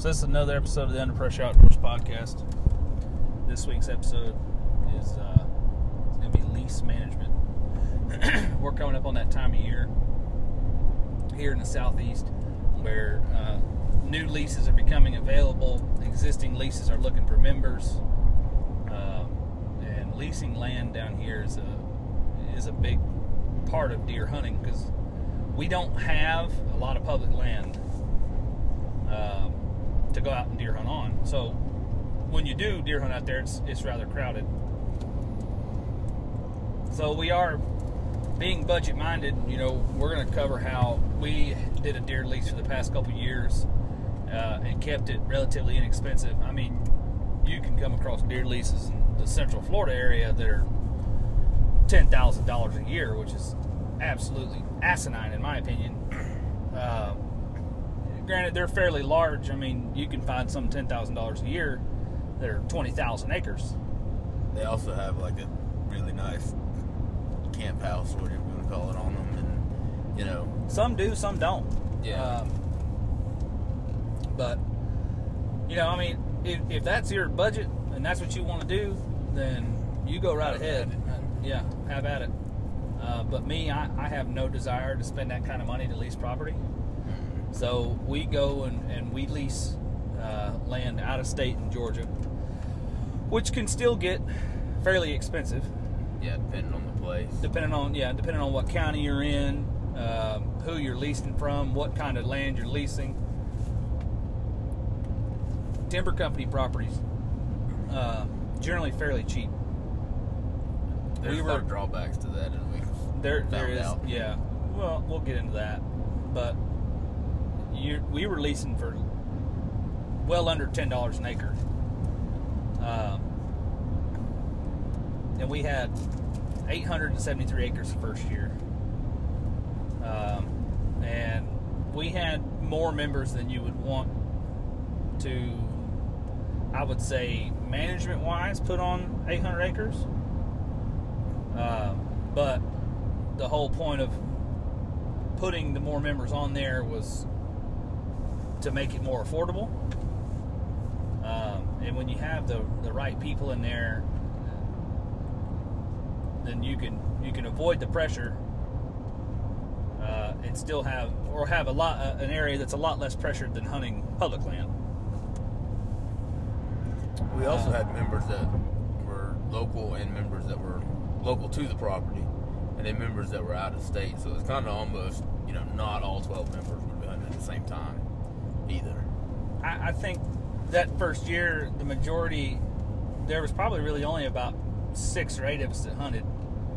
So this is another episode of the Under Pressure Outdoors podcast. This week's episode is uh, it's going to be lease management. We're coming up on that time of year here in the southeast where uh, new leases are becoming available. Existing leases are looking for members, um, and leasing land down here is a is a big part of deer hunting because we don't have a lot of public land um, to go out and deer hunt on. So when you do deer hunt out there, it's it's rather crowded. So we are being budget minded. You know, we're going to cover how we did a deer lease for the past couple years uh, and kept it relatively inexpensive. I mean, you can come across deer leases in the Central Florida area that are ten thousand dollars a year, which is absolutely asinine in my opinion. Granted, they're fairly large. I mean, you can find some ten thousand dollars a year that are twenty thousand acres. They also have like a really nice camp house, or whatever you want to call it, on them, and you know, Some do, some don't. Yeah. Um, but you know, I mean, if, if that's your budget and that's what you want to do, then you go right Have ahead. yeah, have at it. Uh, but me, I, I have no desire to spend that kind of money to lease property. So we go and, and we lease uh, land out of state in Georgia, which can still get fairly expensive yeah, depending on the place. depending on yeah, depending on what county you're in, um, who you're leasing from, what kind of land you're leasing. Timber company properties uh, generally fairly cheap. There's we were- drawbacks to that, and we There, there is out. yeah. Well, we'll get into that, but you we were leasing for well under ten dollars an acre, um, and we had eight hundred and seventy three acres the first year, um, and we had more members than you would want to. I would say management wise, put on eight hundred acres. Um, but the whole point of putting the more members on there was to make it more affordable. Um, and when you have the, the right people in there, then you can you can avoid the pressure uh, and still have or have a lot uh, an area that's a lot less pressured than hunting public land. we also Uh, had members that were local and members that were local to the property, and then members that were out of state. So it's kind of almost you know not all twelve members would be hunting at the same time either. I, I think that first year, the majority, there was probably really only about six or eight of us that hunted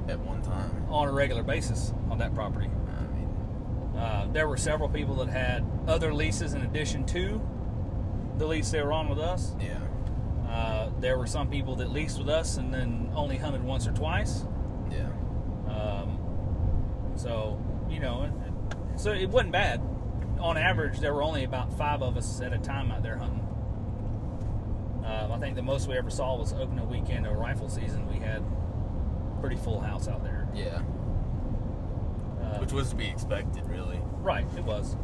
At one time, on a regular basis on that property. I mean, Uh, there were several people that had other leases in addition to the lease they were on with us. yeah, Uh, there were some people that leased with us and then only hunted once or twice. yeah. Um, so, you know, so it wasn't bad. On average, there were only about five of us at a time out there hunting. Um, I think the most we ever saw was opening weekend of rifle season. We had pretty full house out there. Yeah, Uh, which was to be expected, really. right, it was.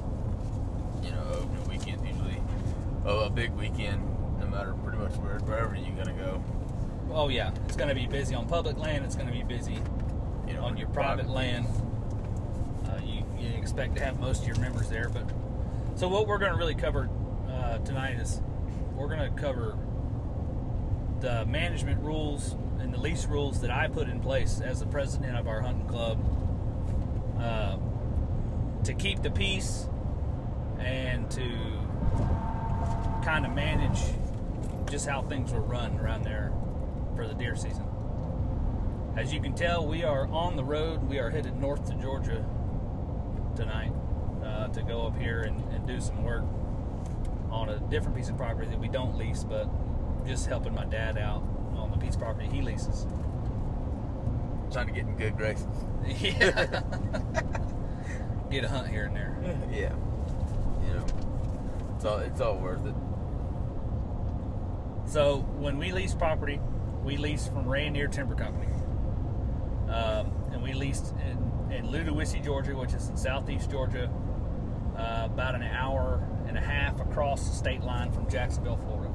You know, opening weekend usually oh, a big weekend, no matter pretty much where wherever you're gonna go. Oh yeah, it's going to be busy on public land. It's going to be busy You know, on your private land. You, expect to have most of your members there, but so what we're going to really cover uh, tonight is we're going to cover the management rules and the lease rules that I put in place as the president of our hunting club uh, to keep the peace and to kind of manage just how things will run around there for the deer season. As you can tell, we are on the road. We are headed north to Georgia tonight uh, to go up here and, and do some work on a different piece of property that we don't lease, but just helping my dad out on the piece of property he leases. trying to get in good graces. Yeah. Get a hunt here and there. yeah, you know, it's all it's all worth it. So when we lease property, we lease from Rayonier Timber Company. Um, and we leased in, in Ludowici, Georgia, which is in southeast Georgia, uh, about an hour and a half across the state line from Jacksonville, Florida.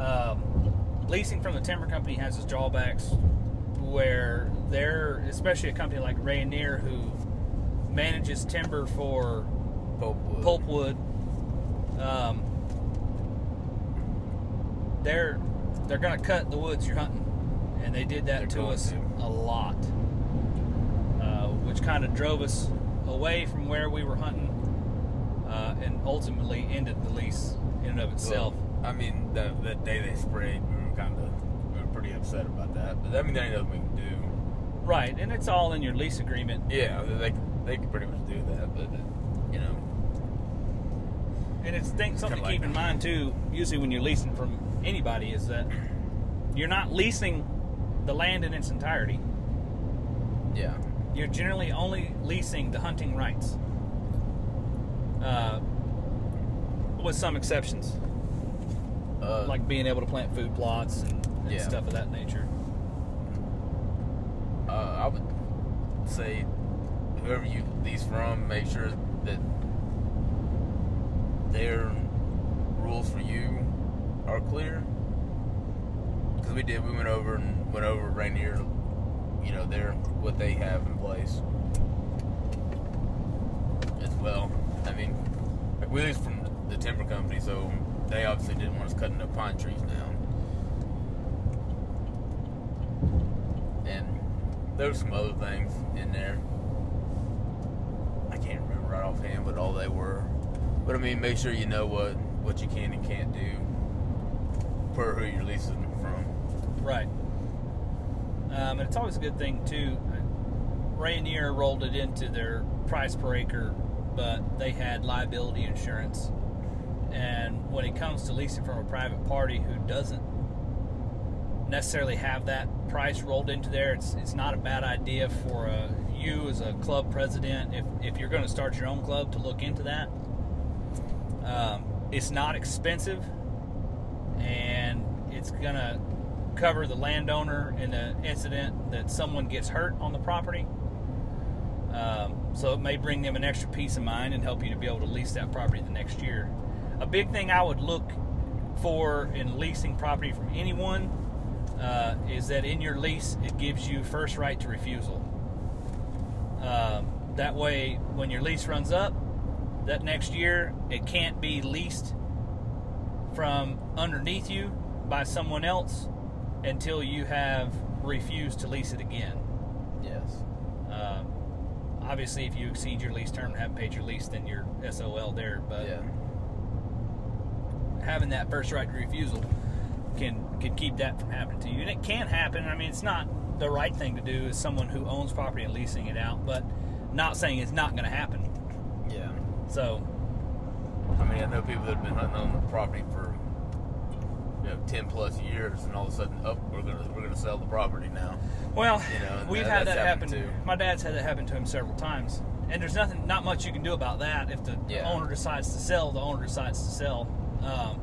Um, leasing from the timber company has its drawbacks where they're, especially a company like Rayonier who manages timber for Pulpwood. pulpwood. Um, they're they're gonna cut the woods you're hunting, and they did that They're to us to. a lot, which kind of drove us away from where we were hunting, uh, and ultimately ended the lease in and of itself. Well, I mean, the, the day they sprayed, we were kind of we were pretty upset about that. But I mean, there ain't nothing we can do. right, and it's all in your lease agreement. Yeah, they they could pretty much do that, but uh, you know, And it's thing, something to Kinda keep like- in mind too. Usually, when you're leasing from anybody, is that you're not leasing the land in its entirety. yeah, You're generally only leasing the hunting rights, uh, with some exceptions, uh, like being able to plant food plots and, and Yeah. stuff of that nature. uh, I would say whoever you lease from, make sure that their rules for you are clear. Because we did, we went over and went over Rayonier, you know, their what they have in place as well. I mean, leased from the timber company, so they obviously didn't want us cutting the pine trees down. And there were some other things in there. I can't remember right offhand what all they were. But I mean, make sure you know what, what you can and can't do per who you're leasing from. Right. Um, and it's always a good thing too. Rayonier rolled it into their price per acre, but they had liability insurance. And when it comes to leasing from a private party who doesn't necessarily have that price rolled into there, it's it's not a bad idea for uh you as a club president, if if you're going to start your own club, to look into that. Um, it's not expensive, and it's gonna cover the landowner in the incident that someone gets hurt on the property. Um, so it may bring them an extra peace of mind and help you to be able to lease that property the next year. A big thing I would look for in leasing property from anyone uh, is that in your lease it gives you first right to refusal. Um, that way, when your lease runs up, that next year it can't be leased from underneath you by someone else until you have refused to lease it again. Yes. Um, obviously, if you exceed your lease term and haven't paid your lease, then you're SOL there. But Yeah. having that first right to refusal can can keep that from happening to you, and it can happen. I mean, it's not the right thing to do as someone who owns property and leasing it out, but not saying it's not going to happen. Yeah. So, I mean, I know people that have been hunting on the property for you know ten plus years, and all of a sudden, oh, we're gonna we're gonna sell the property now. well, You know, we've that- had that happen. too. My dad's had that happen to him several times, and there's nothing, not much you can do about that. If the Yeah. owner decides to sell, the owner decides to sell. Um,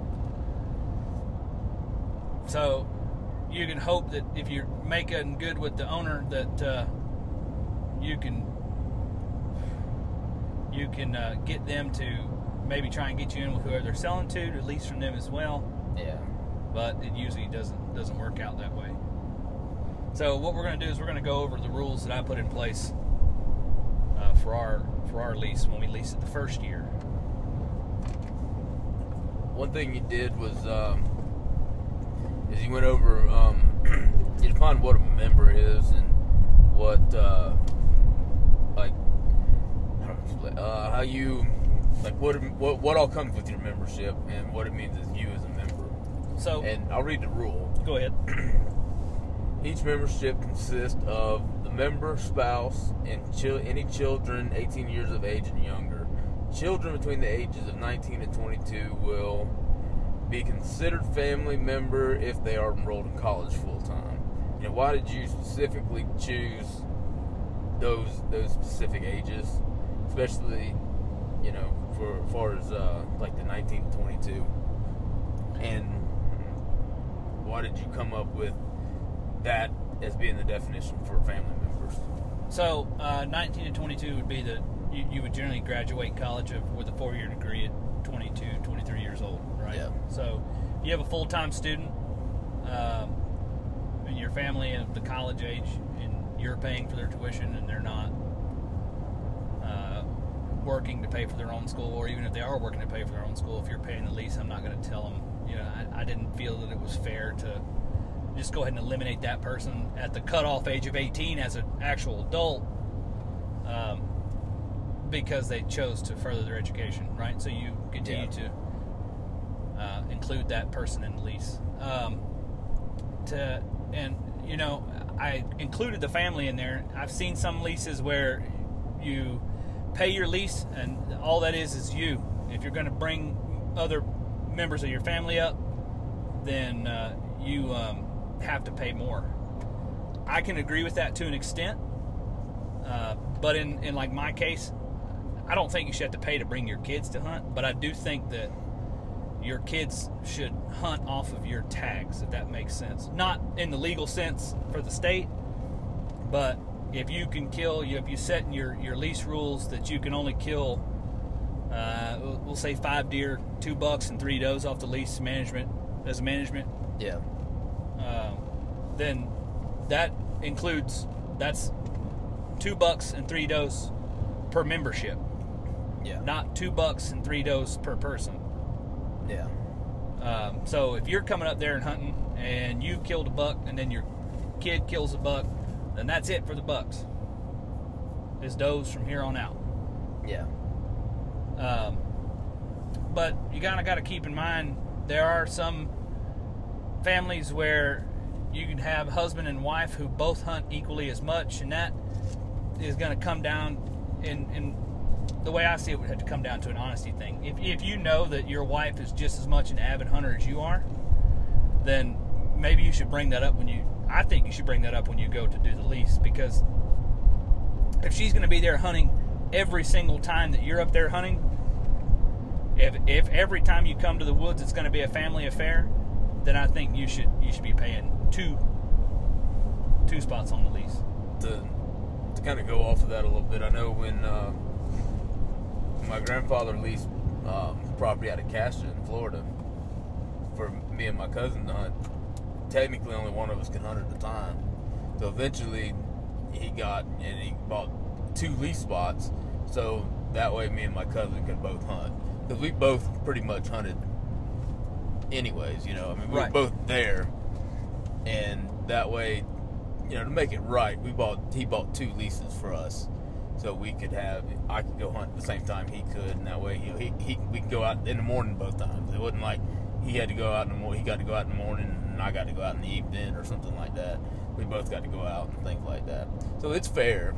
so, you can hope that if you're making good with the owner, that uh, you can you can uh, get them to maybe try and get you in with whoever they're selling to, to lease from them as well. Yeah. But it usually doesn't doesn't work out that way. So what we're going to do is we're going to go over the rules that I put in place uh, for our for our lease when we lease it the first year. One thing you did was um, is you went over um, you defined what a member is and what uh, like uh, how you like what what what all comes with your membership and what it means as you. So And I'll read the rule. go ahead. Each membership consists of the member, spouse, and chil- any children 18 years of age and younger. Children between the ages of 19 and 22 will be considered family member if they are enrolled in college full time. Know, why did you specifically choose those those specific ages, especially you know for as far as uh, like the 19 to 22? And why did you come up with that as being the definition for family members? So uh, 19 to 22 would be the you, you would generally graduate college of, with a four-year degree at 22, 23 years old, right? Yeah. So you have a full-time student um, in your family of the college age, and you're paying for their tuition, and they're not uh, working to pay for their own school, or even if they are working to pay for their own school, if you're paying the lease, I'm not going to tell them. You know, I, I didn't feel that it was fair to just go ahead and eliminate that person at the cutoff age of 18 as an actual adult um, because they chose to further their education, right? So you continue Yeah. to uh, include that person in the lease. Um, to and you know, I included the family in there. I've seen some leases where you pay your lease, and all that is is you. If you're going to bring other members of your family up, then uh, you um, have to pay more. I can agree with that to an extent, uh, but in, in like my case, I don't think you should have to pay to bring your kids to hunt. But I do think that your kids should hunt off of your tags, if that makes sense. Not in the legal sense for the state, but if you can kill, if you set in your your lease rules that you can only kill, uh, we'll- we'll say five deer, two bucks, and three does off the lease management as management Yeah. um, then that includes that's two bucks and three does per membership, Yeah. not two bucks and three does per person. Yeah. Um, so if you're coming up there and hunting and you killed a buck and then your kid kills a buck, then that's it for the bucks. It's does from here on out. Yeah. Um, but you kind of got to keep in mind there are some families where you can have husband and wife who both hunt equally as much, and that is going to come down in, in the way I see it would have to come down to an honesty thing. If, if you know that your wife is just as much an avid hunter as you are, then maybe you should bring that up when you. I think you should bring that up when you go to do the lease because if she's going to be there hunting every single time that you're up there hunting, if if every time you come to the woods it's going to be a family affair, then I think you should you should be paying two two spots on the lease. to to kind of go off of that a little bit, I know when uh, my grandfather leased um, property out of Castro in Florida for me and my cousin to hunt. Technically, only one of us could hunt at a time. So eventually, he got and he bought two lease spots, so that way me and my cousin could both hunt because we both pretty much hunted. Anyways, you know, I mean, we Right. were both there, and that way you know, to make it right, we bought he bought two leases for us, so we could have I could go hunt at the same time he could, and that way he he, he we could go out in the morning both times. It wasn't like he had to go out in the morning, he got to go out in the morning, and I got to go out in the evening or something like that. We both got to go out and things like that. So it's fair.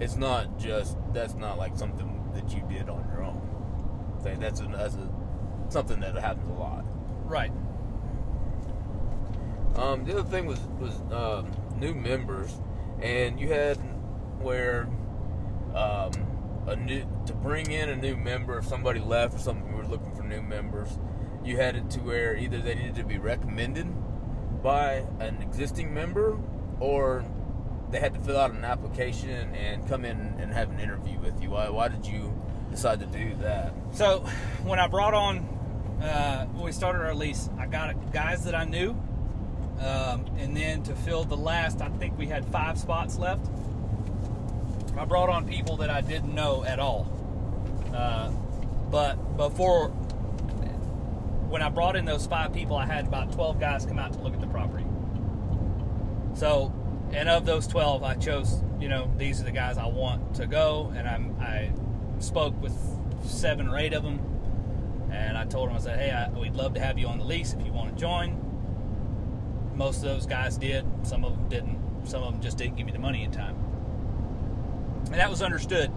It's not just that's not like something that you did on your own. Say that's a, that's a something that happens a lot. Right. Um, the other thing was was um, new members, and you had where um, a new to bring in a new member if somebody left or something. We were looking for new members. You had it to where either they needed to be recommended by an existing member, or they had to fill out an application and come in and have an interview with you. Why? Why did you decide to do that? So when I brought on uh, when we started our lease, I got guys that I knew, um, and then to fill the last, I think we had five spots left. I brought on people that I didn't know at all. Uh, but before, when I brought in those five people, I had about 12 guys come out to look at the property. So, and of those 12, I chose, you know, these are the guys I want to go, and I'm, I spoke with seven or eight of them, and I told them, I said, hey, I, we'd love to have you on the lease if you want to join. Most of those guys did, some of them didn't, some of them just didn't give me the money in time. And that was understood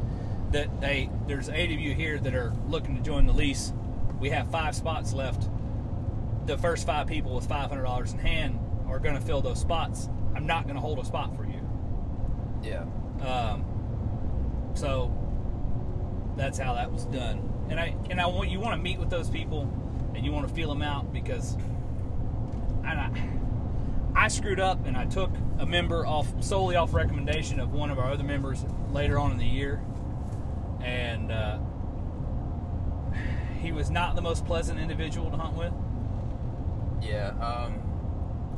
that hey, there's eight of you here that are looking to join the lease. We have five spots left. The first five people with $500 in hand are going to fill those spots. I'm not going to hold a spot for you. Yeah. Um, so that's how that was done. And I and I want you want to meet with those people and you want to feel them out because and I I screwed up and I took a member off solely off recommendation of one of our other members later on in the year. and uh, he was not the most pleasant individual to hunt with. Yeah, um,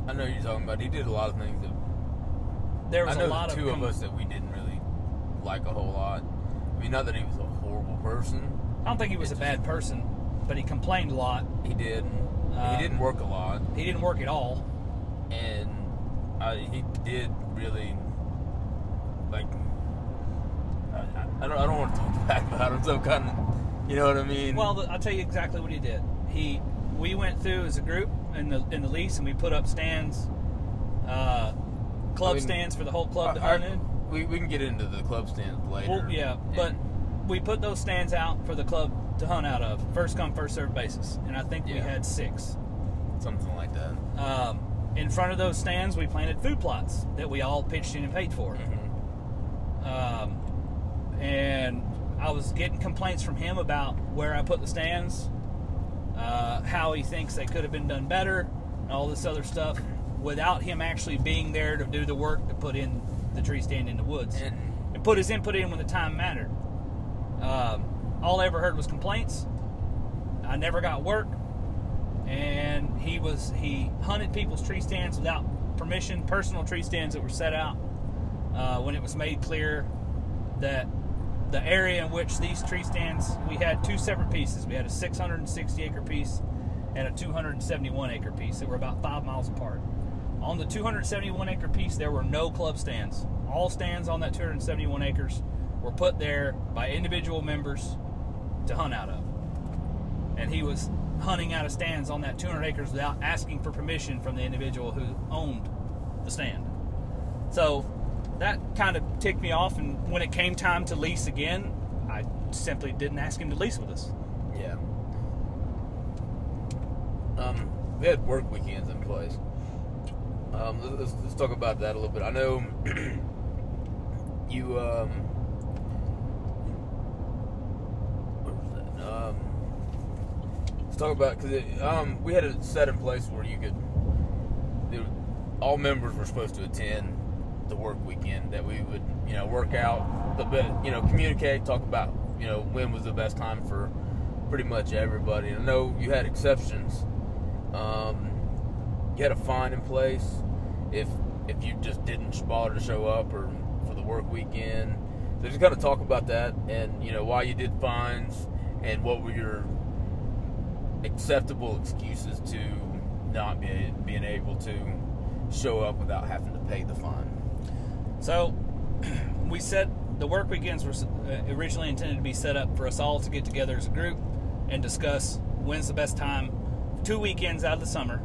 I know you're talking about. He did a lot of things that There was I know a lot the two of of us that we didn't really like a whole lot. I mean, not that he was a horrible person. I don't think he was a bad person, but he complained a lot. He did. Uh, he didn't work a lot, He didn't work at all. and uh, he did really like. I, I- I don't. I don't want to talk back about him. So kind of, you know what I mean? Well, I'll tell you exactly what he did. He, we went through as a group in the in the lease, and we put up stands, uh, club I mean, stands for the whole club to I- hunt in. we, we can get into the club stands later. Well, yeah, but we put those stands out for the club to hunt out of, first come first served basis, and I think we had six. something like that. Um, in front of those stands, we planted food plots that we all pitched in and paid for. Mm-hmm. Um, and I was getting complaints from him about where I put the stands, uh, how he thinks they could have been done better, and all this other stuff, without him actually being there to do the work to put in the tree stand in the woods And and put his input in when the time mattered. Um, all I ever heard was complaints. I never got work, and he was he hunted people's tree stands without permission, personal tree stands that were set out uh, when it was made clear that the area in which these tree stands we had two separate pieces. We had a 660 acre piece and a 271 acre piece that were about five miles apart. On the 271 acre piece, there were no club stands. All stands on that 271 acres were put there by individual members to hunt out of. And he was hunting out of stands on that 200 acres without asking for permission from the individual who owned the stand. So that kind of ticked me off. And when it came time to lease again, I simply didn't ask him to lease with us. Yeah. Um, we had work weekends in place. Um, let's- let's, talk about that a little bit. I know you. Um? Um, let's talk about because um, we had a set in place where you could. all members were supposed to attend the work weekend. That we would, you know, work out the bit, you know, communicate, talk about, you know, when was the best time for pretty much everybody. I know you had exceptions. Um, you had a fine in place if if you just didn't bother to show up or for the work weekend. So just kind of talk about that and you know why you did fines and what were your acceptable excuses to not be, being able to show up without having to pay the fine. So we set the work weekends were uh, originally intended to be set up for us all to get together as a group and discuss when's the best time, two weekends out of the summer,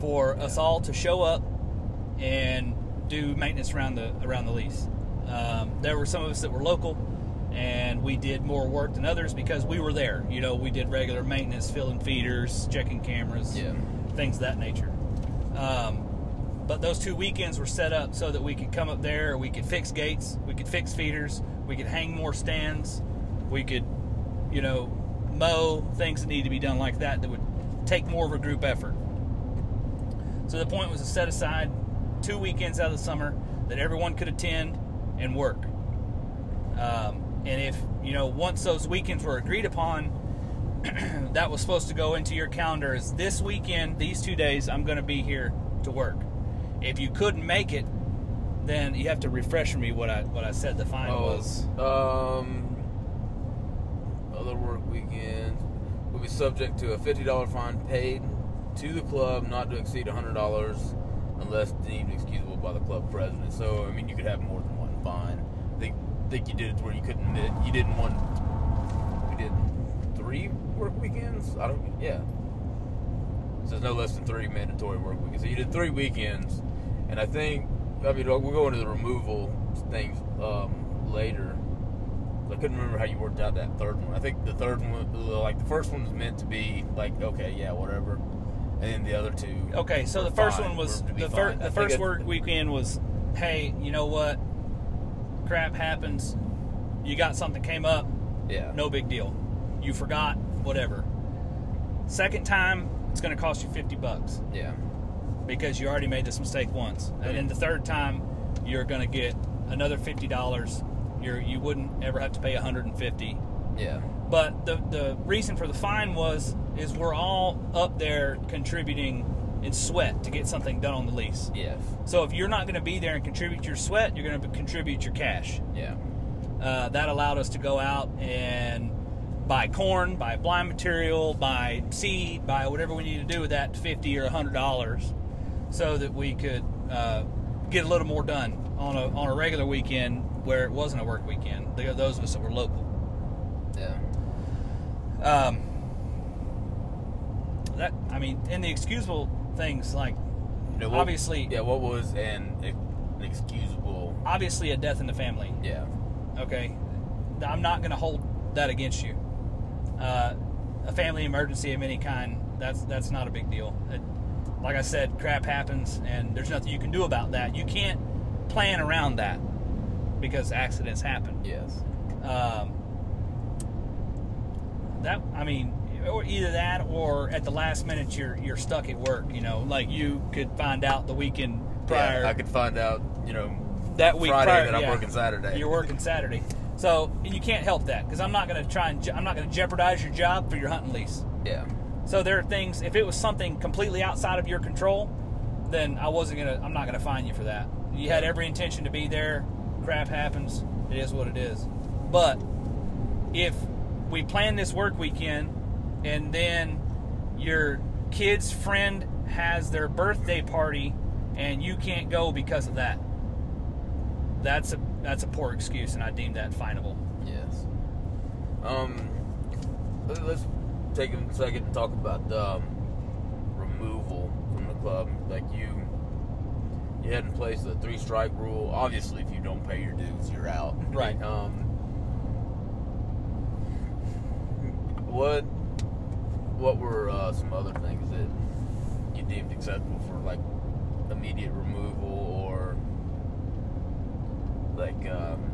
for us all to show up and do maintenance around the around the lease. Um, there were some of us that were local, and we did more work than others because we were there. You know, we did regular maintenance, filling feeders, checking cameras, Yeah. things of that nature. Um, but those two weekends were set up so that we could come up there, we could fix gates, we could fix feeders, we could hang more stands, we could, you know, mow things that need to be done like that that would take more of a group effort. So the point was to set aside two weekends out of the summer that everyone could attend and work. Um, and if, you know, once those weekends were agreed upon, that was supposed to go into your calendar as this weekend, these two days, I'm going to be here to work. If you couldn't make it, then you have to refresh me what I what I said the final fine was. Um, other work weekends will be subject to a fifty dollar fine paid to the club, not to exceed hundred dollars, unless deemed excusable by the club president. So, I mean, you could have more than one fine. I think, think you did it to where you couldn't admit you didn't want. We did three work weekends. I don't. Yeah. So there's no less than three mandatory work weekends. So you did three weekends, and I think I mean we'll go into the removal things um, later. I couldn't remember how you worked out that third one. I think the third one, like the first one, was meant to be like okay, yeah, whatever, and then the other two. Okay, so the first fine, one was were to be the, fir- the first work weekend was, hey, you know what? Crap happens. You got something came up. Yeah. No big deal. You forgot. Whatever. Second time, it's going to cost you fifty bucks Yeah. Because you already made this mistake once, and then the third time, you're going to get another fifty dollars. You're you wouldn't ever have to pay 150. Yeah. But the the reason for the fine was is we're all up there contributing in sweat to get something done on the lease. Yes. So if you're not going to be there and contribute your sweat, you're going to contribute your cash. Yeah. Uh, that allowed us to go out and buy corn, buy blind material, buy seed, buy whatever we need to do with that fifty or hundred dollars, so that we could uh, get a little more done on a on a regular weekend where it wasn't a work weekend. Those of us that were local. Yeah. Um, that I mean, in the excusable things like know, what- Obviously- Yeah. What was an, an excusable? obviously a death in the family. Yeah. Okay, I'm not going to hold that against you. Uh, a family emergency of any kind, that's that's not a big deal. It, like I said, crap happens, and there's nothing you can do about that. You can't plan around that because accidents happen. Yes. Um, that I mean, or either that or at the last minute you're you're stuck at work. You know, like you could find out the weekend prior Yeah, I could find out. You know. that week Friday prior, that I'm yeah, working Saturday. You're working Saturday, so and you can't help that because I'm not going to try and je- I'm not going to jeopardize your job for your hunting lease. Yeah. So there are things. If it was something completely outside of your control, then I wasn't gonna. I'm not gonna fine you for that. You had every intention to be there. Crap happens. It is what it is. But if we plan this work weekend and then your kid's friend has their birthday party and you can't go because of that, that's a that's a poor excuse, and I deem that finable. Yes. Um, let- let's take a second to talk about um, removal from the club. Like you, you had in place the three strike rule. Obviously, if you don't pay your dues, you're out. Right. Um, what what were uh, some other things that you deemed acceptable for like immediate removal or like um,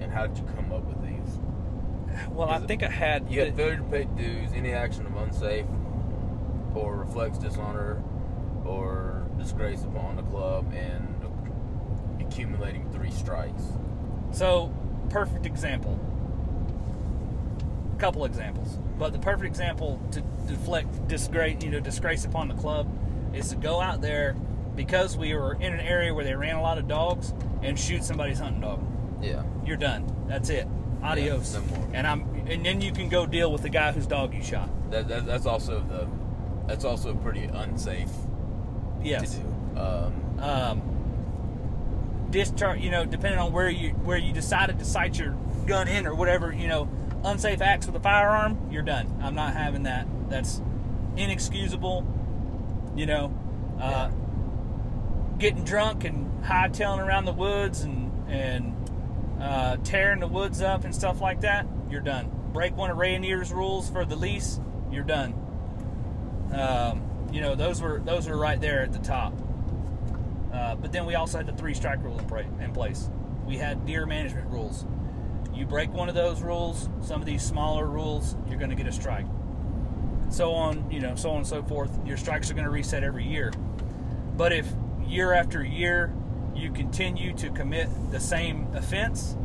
and how did you come up with these? Well, I think I had. You had failure to pay dues, any action of unsafe or reflects dishonor or disgrace upon the club, and accumulating three strikes. So, perfect example. Couple examples, but the perfect example to deflect disgrace, you know, disgrace upon the club, is to go out there because we were in an area where they ran a lot of dogs and shoot somebody's hunting dog. Yeah. You're done. That's it. Adios. no more. And I'm, and then you can go deal with the guy whose dog you shot. That, that that's also the that's also pretty unsafe Yes. to do. Um, um, discharge. You know, depending on where you where you decided to sight your gun in or whatever. You know, unsafe acts with a firearm. You're done. I'm not having that. That's inexcusable. You know, uh, getting drunk and hightailing around the woods and and uh, tearing the woods up and stuff like that. You're done. Break one of Rayonier's rules for the lease. You're done. Um, you know, those were those were right there at the top. Uh, but then we also had the three strike rule in, in place. We had deer management rules. You break one of those rules, some of these smaller rules, you're going to get a strike. So on, you know, so on and so forth. Your strikes are going to reset every year. But if year after year you continue to commit the same offense,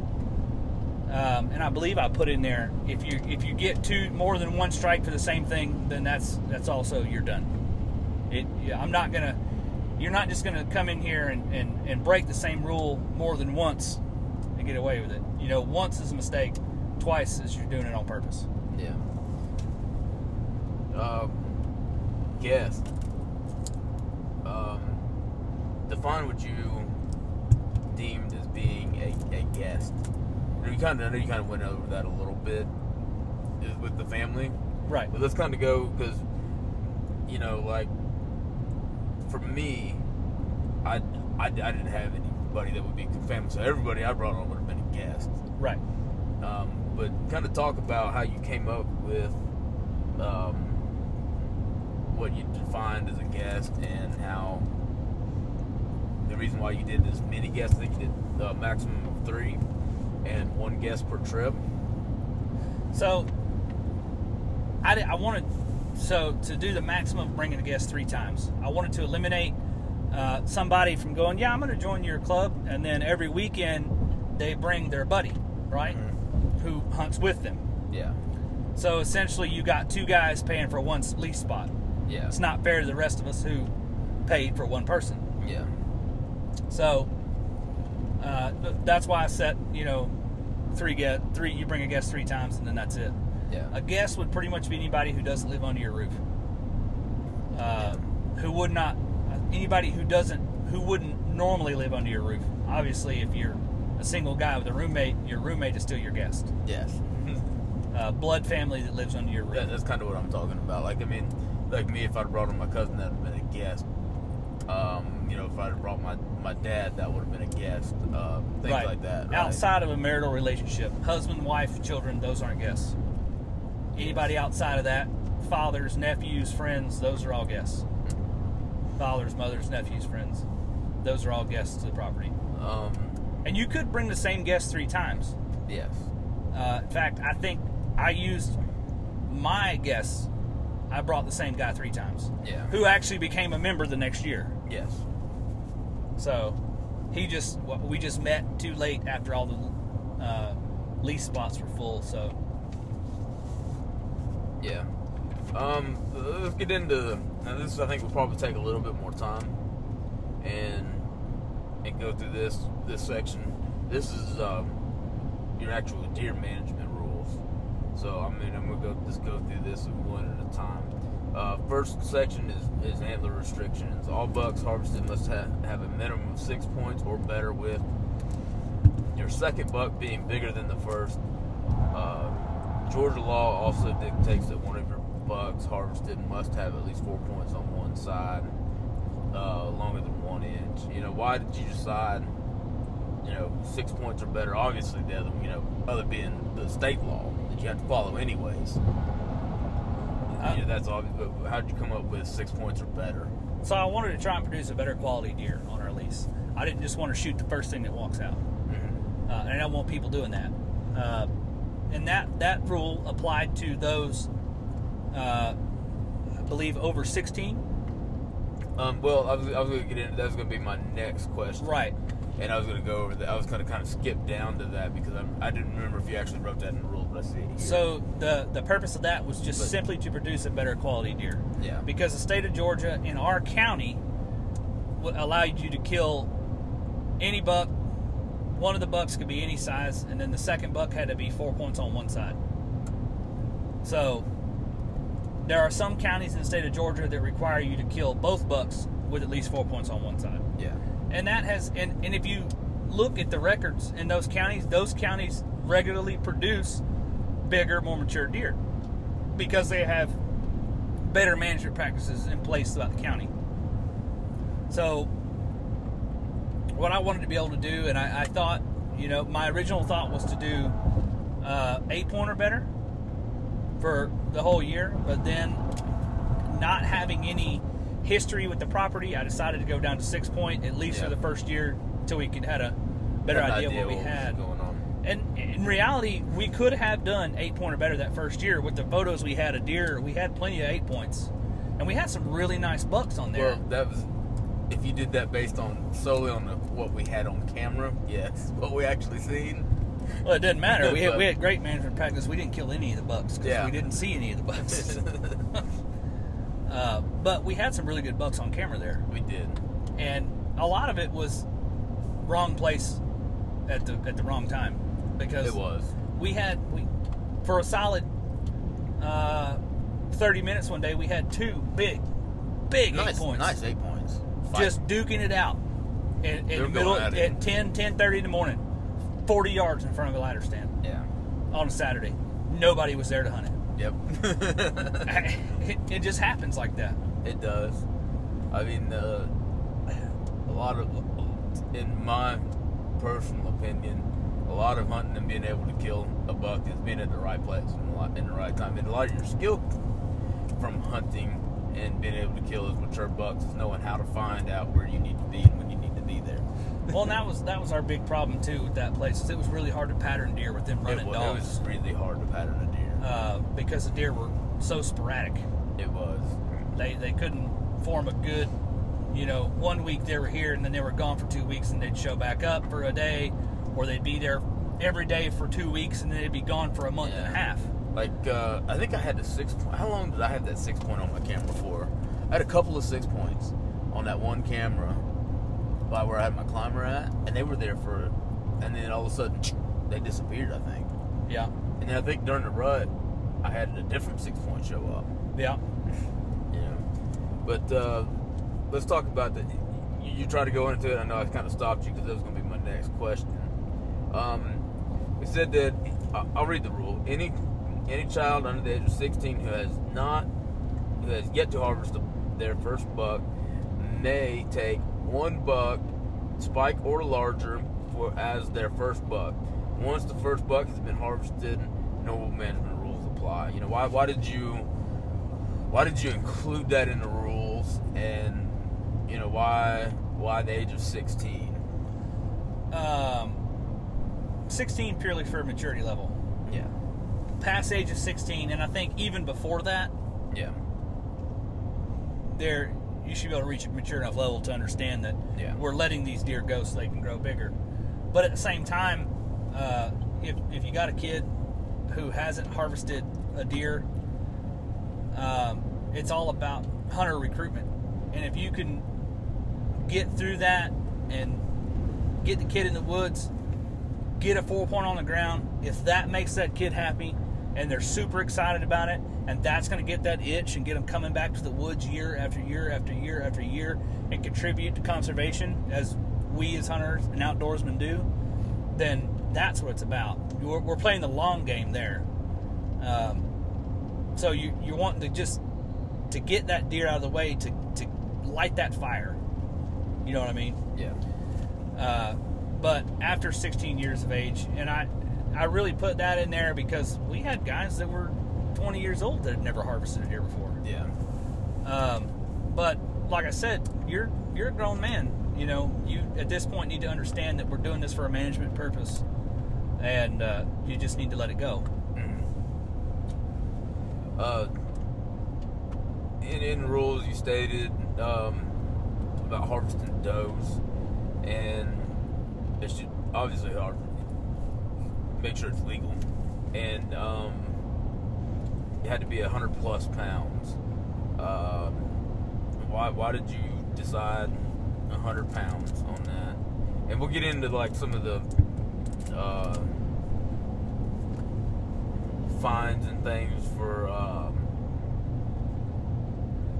um, and I believe I put in there if you if you get two more than one strike for the same thing, then that's that's also you're done. It, I'm not gonna. You're not just gonna come in here and, and, and break the same rule more than once and get away with it. You know, once is a mistake, twice is you're doing it on purpose. yeah. Um, guest. Um, define what you deemed as being a, a guest. You, know, you kind of I know you kind of went over that a little bit with the family. Right. But let's kind of go because, you know, like for me, I, I, I didn't have anybody that would be family, so everybody I brought on would have been a guest. Right. Um, but kind of talk about how you came up with um, what you defined as a guest and how the reason why you did as many guests. I think you did the maximum of three and one guest per trip. So I, di- I wanted so to do the maximum of bringing a guest three times. I wanted to eliminate uh, somebody from going, yeah, I'm going to join your club, and then every weekend they bring their buddy, right, who hunts with them. Yeah. So essentially, you got two guys paying for one lease spot. Yeah. It's not fair to the rest of us who paid for one person. Yeah. So uh, that's why I set, you know, three get three. You bring a guest three times, and then that's it. Yeah. A guest would pretty much be anybody who doesn't live under your roof. Uh, Who would not, anybody who doesn't, who wouldn't normally live under your roof. Obviously, if you're a single guy with a roommate, your roommate is still your guest. Yes. Uh, blood family that lives under your roof. That, that's kind of what I'm talking about. Like, I mean, like me, if I'd brought in my cousin, that'd have been a guest. Um, you know, if I'd brought my, my dad, that would have been a guest. Uh, things right. like that. right? Outside of a marital relationship, husband, wife, children, those aren't guests. Anybody outside of that, fathers, nephews, friends, those are all guests. Fathers, mothers, nephews, friends, those are all guests to the property. Um, And you could bring the same guest three times. yes. Uh, in fact, I think I used my guests. I brought the same guy three times, Yeah. who actually became a member the next year. Yes. So he just we just met too late after all the uh, lease spots were full. So Yeah. Um, let's get into now. This I think will probably take a little bit more time, and and go through this this section. This is um, your actual deer management. So I mean, I'm gonna go just go through this one at a time. Uh, first section is, is antler restrictions. All bucks harvested must ha- have a minimum of six points or better with your second buck being bigger than the first. Uh, Georgia law also dictates that one of your bucks harvested must have at least four points on one side, uh, longer than one inch. You know, why did you decide, you know, six points or better? Obviously, the other, you know, other being the state law that you have to follow anyways. Uh, you know, that's obvious. But how'd you come up with six points or better? so I wanted to try and produce a better quality deer on our lease. I didn't just want to shoot the first thing that walks out, Mm-hmm. uh, and I don't want people doing that. Uh, and that that rule applied to those, uh, I believe, over 16. Um, well, I was, I was going to get into that. Was going to be my next question. Right. And I was going to go over that. I was going to kind of skip down to that because I'm, I didn't remember if you actually wrote that in the rules, but I see it here. So the the purpose of that was just But- simply to produce a better quality deer. yeah, because the state of Georgia in our county would allow you to kill any buck. One of the bucks could be any size, and then the second buck had to be four points on one side. So there are some counties in the state of Georgia that require you to kill both bucks with at least four points on one side. yeah, And that has and, and if you look at the records in those counties, those counties regularly produce bigger, more mature deer because they have better management practices in place throughout the county. So what I wanted to be able to do, and I, I thought, you know, my original thought was to do uh, eight point or better for the whole year, but then not having any history with the property, I decided to go down to six point at least Yeah. for the first year until we could had a better an idea, what we had. going on. And in reality, we could have done eight point or better that first year with the photos we had of deer. We had plenty of eight points, and we had some really nice bucks on there. Well, that was if you did that based on solely on the, what we had on camera. Yes, what we actually seen. Well, it didn't matter. We had, we had great management practice. We didn't kill any of the bucks because Yeah. we didn't see any of the bucks. uh, but we had some really good bucks on camera there, we did. and a lot of it was wrong place at the at the wrong time because It was. we had we for a solid uh, thirty minutes one day we had two big big Nice, eight points nice eight points. just duking it out in, in the middle at it. 10 10 30 in the morning 40 yards in front of a ladder stand yeah. on a saturday nobody was there to hunt it Yep. it, it just happens like that It does. I mean, uh, a lot of, in my personal opinion, a lot of hunting and being able to kill a buck is being at the right place and in the right time. And a lot of your skill from hunting and being able to kill those mature bucks is knowing how to find out where you need to be and when you need to be there. well and that was that was our big problem too with that place is it was really hard to pattern deer with them It running dogs. it was really hard to pattern a. uh, because the deer were so sporadic It was. they they couldn't form a good you know one week they were here and then they were gone for two weeks and they'd show back up for a day or they'd be there every day for two weeks and then they'd be gone for a month and a half. Like uh, I think I had the six. Point, how long did I have that six point on my camera for? I had a couple of six points on that one camera by where I had my climber at, and they were there for, and then all of a sudden they disappeared. I think, Yeah, and I think during the rut, I had a different six point show up. yeah. Know, but uh, let's talk about the. You, you try to go into it. I know I kind of stopped you because that was going to be my next question. Um, it said that I'll read the rule. Any any child under the age of 16 who has not who has yet to harvest the, their first buck may take one buck, spike or larger, for as their first buck. Once the first buck has been harvested, no management rules apply. You know why? Why did you? Why did you include that in the rules? And you know why? Why the age of 16? Um, 16 purely for maturity level. Yeah. Past age of 16, and I think even before that, Yeah. there you should be able to reach a mature enough level to understand that Yeah. we're letting these deer go so they can grow bigger. But at the same time, uh, if if you got a kid who hasn't harvested a deer, um, it's all about hunter recruitment, and if you can get through that and get the kid in the woods, get a four point on the ground, if that makes that kid happy and they're super excited about it, and that's going to get that itch and get them coming back to the woods year after year after year after year and contribute to conservation as we as hunters and outdoorsmen do, then that's what it's about. We're, we're playing the long game there. Um, so you, you're wanting to just to get that deer out of the way to, to light that fire. You know what I mean? Yeah. Uh, but after 16 years of age, and I, I really put that in there because we had guys that were 20 years old that had never harvested a deer before. Yeah. Um, but like I said, you're you're a grown man. You know, you at this point need to understand that we're doing this for a management purpose, and uh, you just need to let it go. Uh, in, in rules, you stated um, about harvesting does, and it should obviously har- make sure it's legal, and um, it had to be hundred plus pounds. Um, why why did you decide hundred pounds on that? And we'll get into like some of the. Uh, fines and things for um,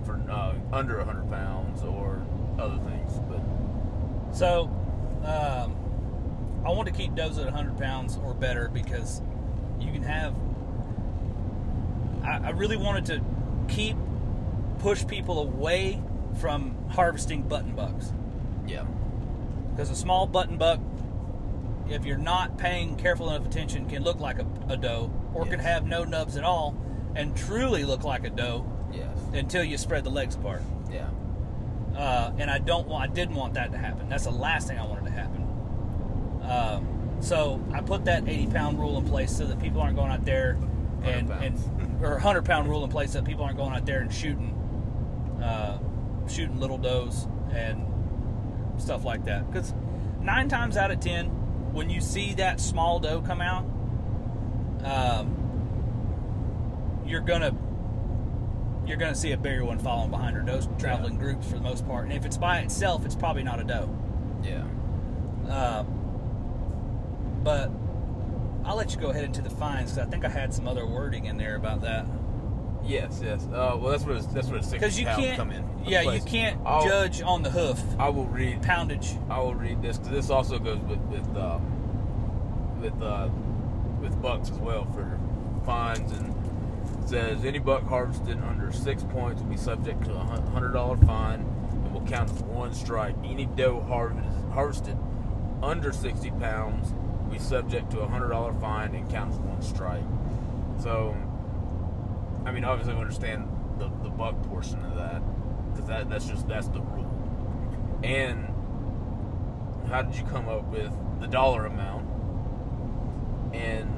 for uh, under 100 pounds or other things. But So, um, I want to keep does at 100 pounds or better because you can have. I, I really wanted to keep push people away from harvesting button bucks yeah, because a small button buck, if you're not paying careful enough attention, can look like a, a doe or can Yes. have no nubs at all and truly look like a doe yes, until you spread the legs apart. yeah, uh, and I don't want, I didn't want that to happen. That's the last thing I wanted to happen. Um, so I put that 80 pound rule in place so that people aren't going out there and, and or 100 pound rule in place so that people aren't going out there and shooting, uh, shooting little does and stuff like that. Because nine times out of ten, when you see that small doe come out, um, you're gonna you're gonna see a bigger one following behind her. Those travel in groups for the most part, and if it's by itself, it's probably not a doe. yeah. Uh, but I'll let you go ahead into the fines because I think I had some other wording in there about that. Yes, yes. Uh, well, that's what it's, that's where the Because 60 you can't, come in. yeah, you can't I'll- judge on the hoof I will read. poundage. I will read this because this also goes with with um, with uh, with bucks as well for fines and says any buck harvested under six points will be subject to a hundred dollar fine and will count as one strike. Any doe harvest, harvested under sixty pounds will be subject to a hundred dollar fine and count as one strike. So, I mean, obviously, we understand the, the buck portion of that because that that's just that's the rule. And how did you come up with the dollar amount? And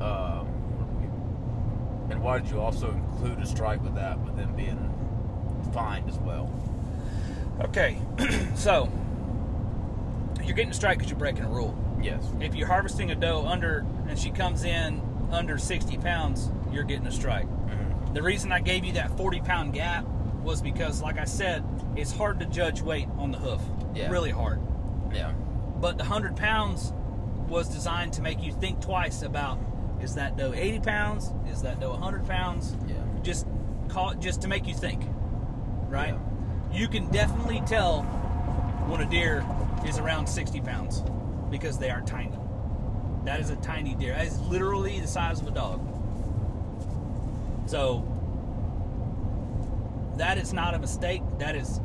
um, and why did you also include a strike with that, with them being fined as well? Okay, so you're getting a strike because you're breaking a rule. Yes. If you're harvesting a doe under and she comes in under 60 pounds, you're getting a strike. Mhm. The reason I gave you that 40 pound gap was because, like I said, it's hard to judge weight on the hoof. Yeah. Really hard. Yeah. But the 100 pounds was designed to make you think twice about is that doe 80 pounds? Is that doe 100 pounds? Yeah. Just call just to make you think, right? Yeah. You can definitely tell when a deer is around 60 pounds because they are tiny. That is a tiny deer. That is literally the size of a dog. So that is not a mistake. That is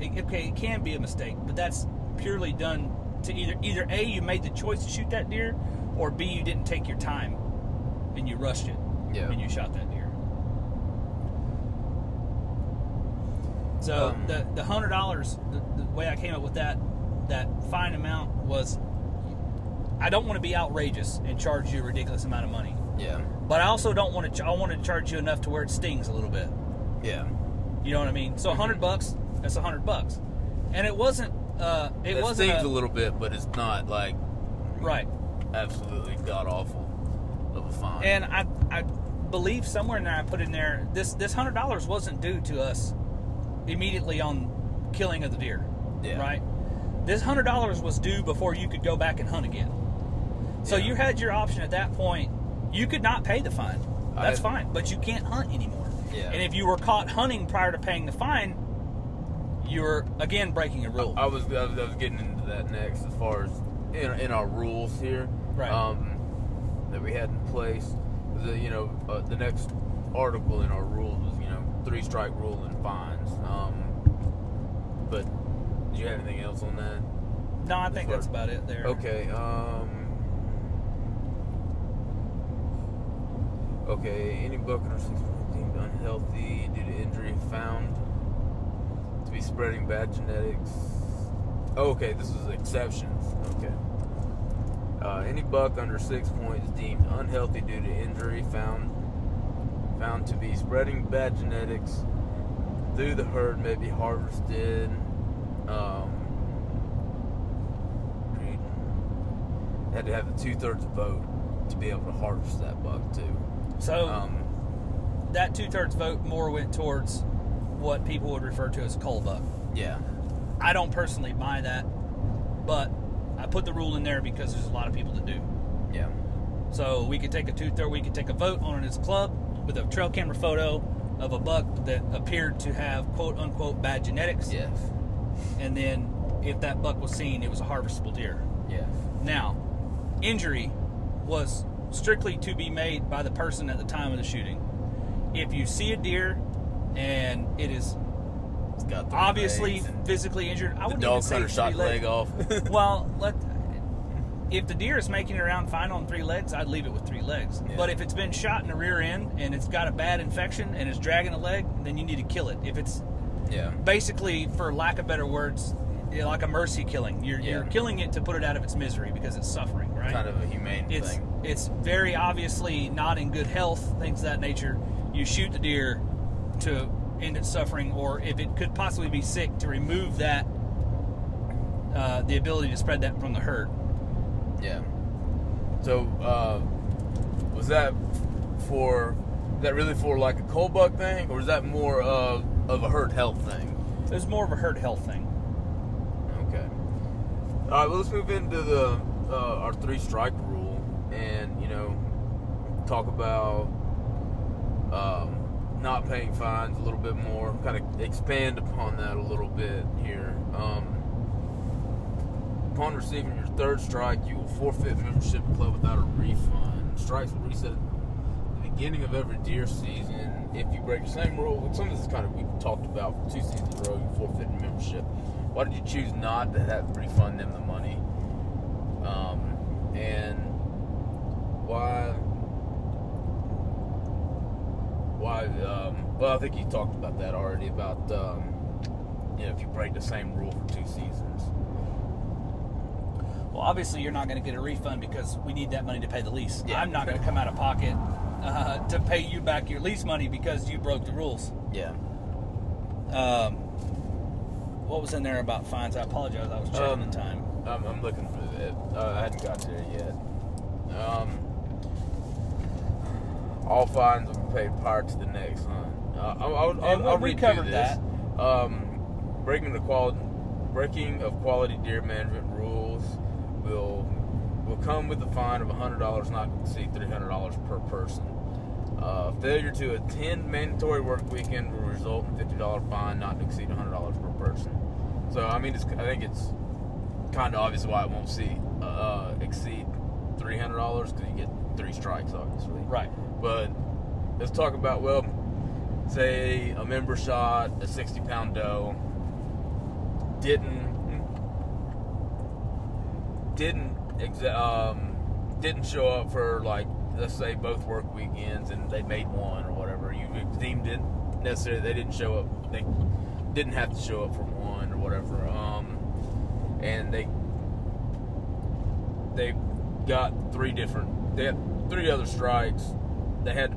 okay. It can be a mistake, but that's purely done to either either a you made the choice to shoot that deer, or b you didn't take your time and you rushed it Yeah. and you shot that deer. So Um, the the hundred dollars, the, the way I came up with that that fine amount was, I don't want to be outrageous and charge you a ridiculous amount of money, Yeah. but I also don't want to. I want to charge you enough to where it stings a little bit. Yeah. You know what I mean? So a hundred bucks, that's a hundred bucks, and it wasn't. Uh, it It wasn't stings a- a little bit, but it's not like right. Absolutely god awful of a fine. And I, I believe somewhere in there I put in there this this hundred dollars wasn't due to us immediately on killing of the deer. Yeah. Right. This hundred dollars was due before you could go back and hunt again. So Yeah. you had your option at that point. You could not pay the fine. That's had- fine, but you can't hunt anymore. Yeah. And if you were caught hunting prior to paying the fine, you're again breaking a rule. I was, I was I was getting into that next as far as in, in our rules here, Right. Um, that we had in place. The you know uh, the next article in our rules was you know three strike rule and fines. Um, but do you have anything else on that? no, I think that's about it there. Okay. Um. Okay. Any buck under six deemed unhealthy due to injury found to be spreading bad genetics. Oh, okay, this is exceptions. Okay. Uh, any buck under six points deemed unhealthy due to injury found found to be spreading bad genetics through the herd may be harvested. Um, had to have a two thirds vote to be able to harvest that buck too. So Um, that two thirds vote more went towards what people would refer to as cull buck. yeah, I don't personally buy that, but I put the rule in there because there's a lot of people that do. yeah, So we could take a two third, we could take a vote on it as a club with a trail camera photo of a buck that appeared to have quote unquote bad genetics, yes, and then if that buck was seen, it was a harvestable deer. yes, Now, injury was strictly to be made by the person at the time of the shooting. If you see a deer and it is it's got three obviously physically injured, I wouldn't dog say hunter shot the three leg off. well, let if the deer is making it around fine on three legs, I'd leave it with three legs. Yeah. But if it's been shot in the rear end and it's got a bad infection and it's dragging a leg, then you need to kill it. If it's yeah, basically, for lack of better words, like a mercy killing, you're, you're killing it to put it out of its misery because it's suffering, right? kind of a humane it's thing. it's very obviously not in good health, things of that nature. You shoot the deer to end its suffering, or if it could possibly be sick, to remove that uh, the ability to spread that from the herd. Yeah. So, uh, was that for? That really for like a cull buck thing, or is that more of of a herd health thing? It was more of a herd health thing. Okay. All right. Well, let's move into the uh, our three strike rule, and you know, talk about um, not paying fines a little bit more. Kind of expand upon that a little bit here. Um, upon receiving your third strike, you will forfeit membership to club without a refund. Strikes will reset at the beginning of every deer season. If you break the same rule, some of this is kind of we've talked about two seasons in a row, you forfeit membership. Why did you choose not to have refund them the money? Um, and why? Why? Um, well, I think you talked about that already. About um, you know, if you break the same rule for two seasons. Well, obviously, you're not going to get a refund because we need that money to pay the lease. Yeah. I'm not going to come out of pocket uh, to pay you back your lease money because you broke the rules. Yeah. Um, what was in there about fines? I apologize. I was checking Um, the time. I'm, I'm looking for it. Uh, I hadn't got there yet. Um, all fines will be paid prior to the next hunt. Uh, I'll, I'll, I'll, we- I'll we read covered through this. that. Um, breaking the quality, breaking of quality deer management rules will will come with a fine of $100, not to exceed $300 per person. Uh, failure to attend mandatory work weekend will result in $50 fine, not to exceed $100 per person. So I mean, it's, I think it's kind of obvious why it won't see uh, exceed $300 because you get three strikes, obviously. Right. But let's talk about well, say a member shot a 60 pound doe, didn't didn't um, didn't show up for like let's say both work weekends and they made one or whatever. You deemed it necessarily they didn't show up. They didn't have to show up for one or whatever. Um, and they they got three different they had three other strikes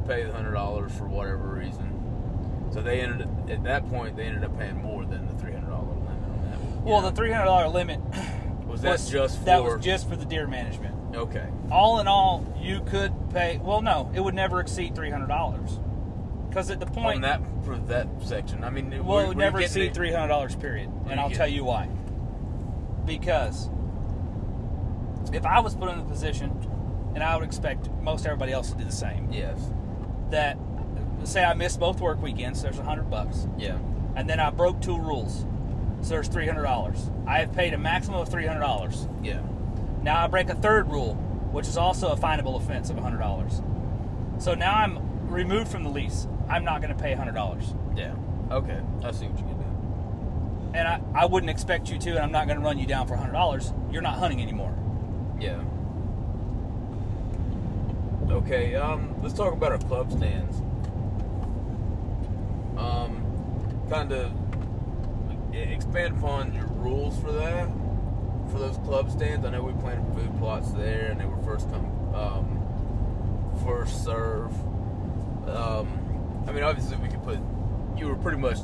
pay the hundred dollars for whatever reason so they ended at that point they ended up paying more than the three hundred dollar limit on that you Well, the three hundred dollar limit was that just for that was just for the deer management. okay All in all, you could pay. Well, no, it would never exceed three hundred dollars. Because at the point, on that for that section i mean well, we're- it would never exceed three hundred dollars. Period. And I'll tell you why. Because if I was put in the position, and I would expect most everybody else to do the same, yes that say I missed both work weekends, there's a hundred bucks, yeah and then I broke two rules, so there's three hundred dollars. I have paid a maximum of three hundred dollars. yeah Now I break a third rule, which is also a finable offense of hundred dollars. So now I'm removed from the lease. I'm not going to pay hundred dollars, yeah okay i see what you can do and I, I wouldn't expect you to, and I'm not going to run you down for hundred dollars. You're not hunting anymore. Yeah. Okay, um, let's talk about our club stands. Um, kind of expand upon your rules for that, for those club stands. I know we planted food plots there, and they were first come, um, first serve. Um, I mean, obviously we could put. You were pretty much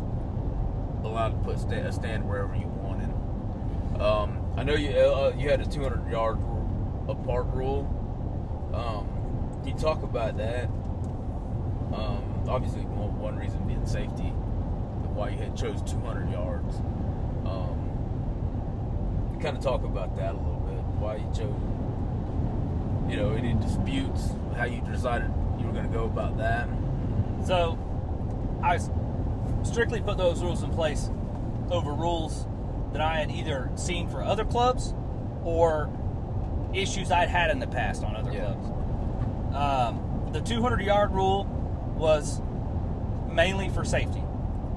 allowed to put sta- a stand wherever you wanted. Um, I know you uh, you had a 200 yard apart rule. Um, you talk about that? Um, obviously, one, one reason being safety, why you had chose 200 yards. Um, kind of talk about that a little bit. Why you chose, you know, any disputes, how you decided you were going to go about that. So I strictly put those rules in place over rules that I had either seen for other clubs or issues I'd had in the past on other Yeah. clubs. Um, the 200 yard rule was mainly for safety,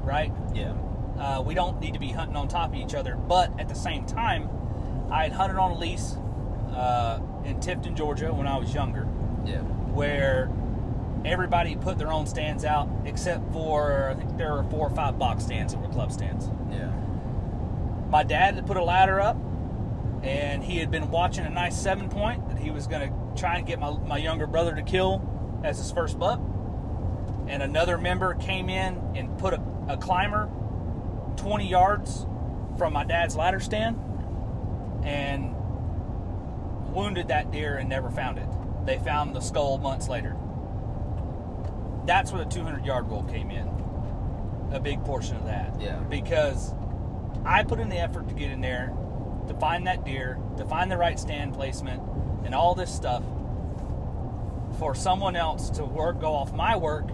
right? Yeah. Uh, we don't need to be hunting on top of each other, but at the same time, I had hunted on a lease uh, in Tifton, Georgia when I was younger Yeah. where everybody put their own stands out except for I think there were four or five box stands that were club stands. Yeah. My dad had put a ladder up and he had been watching a nice seven point that he was going to try to get my, my younger brother to kill as his first buck. And another member came in and put a, a climber 20 yards from my dad's ladder stand and wounded that deer and never found it. They found the skull months later. That's where the 200 yard rule came in. A big portion of that. Yeah. Because I put in the effort to get in there, to find that deer, to find the right stand placement, and all this stuff for someone else to work, go off my work,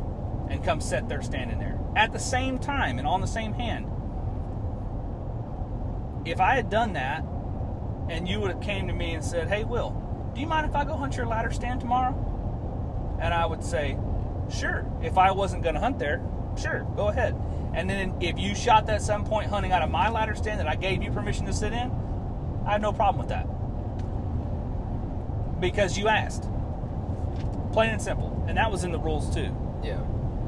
and come set their stand in there at the same time and on the same hand. If I had done that, and you would have came to me and said, "Hey, Will, do you mind if I go hunt your ladder stand tomorrow?" And I would say, "Sure." If I wasn't going to hunt there, sure, go ahead. And then if you shot that seven point hunting out of my ladder stand that I gave you permission to sit in, I have no problem with that because you asked, plain and simple, and that was in the rules too. Yeah.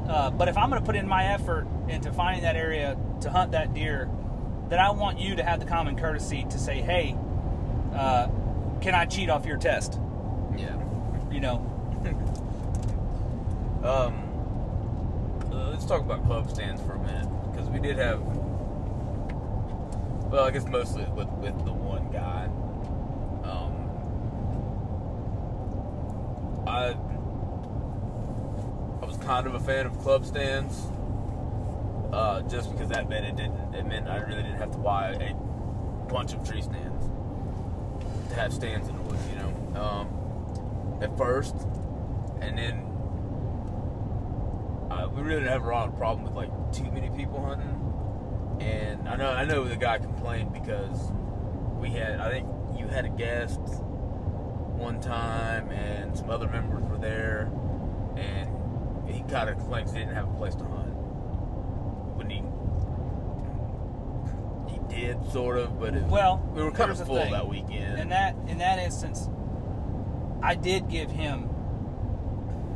Uh, but if I'm going to put in my effort into finding that area to hunt that deer, then I want you to have the common courtesy to say, "Hey, uh, can I cheat off your test?" Yeah. You know, Um, uh, let's talk about club stands for a minute because we did have. Well, I guess mostly with with the one guy. I I was kind of a fan of club stands, uh, just because that meant it didn't. It meant I really didn't have to buy a bunch of tree stands to have stands in the woods. You know, um, at first, and then uh, we really didn't have a lot of problem with like too many people hunting. And I know I know the guy complained because we had I think you had a guest one time and some other members were there and he kind of 'cause he didn't have a place to hunt. When he he did sort of, but it, Well, we were kind of full that weekend. In that in that instance, I did give him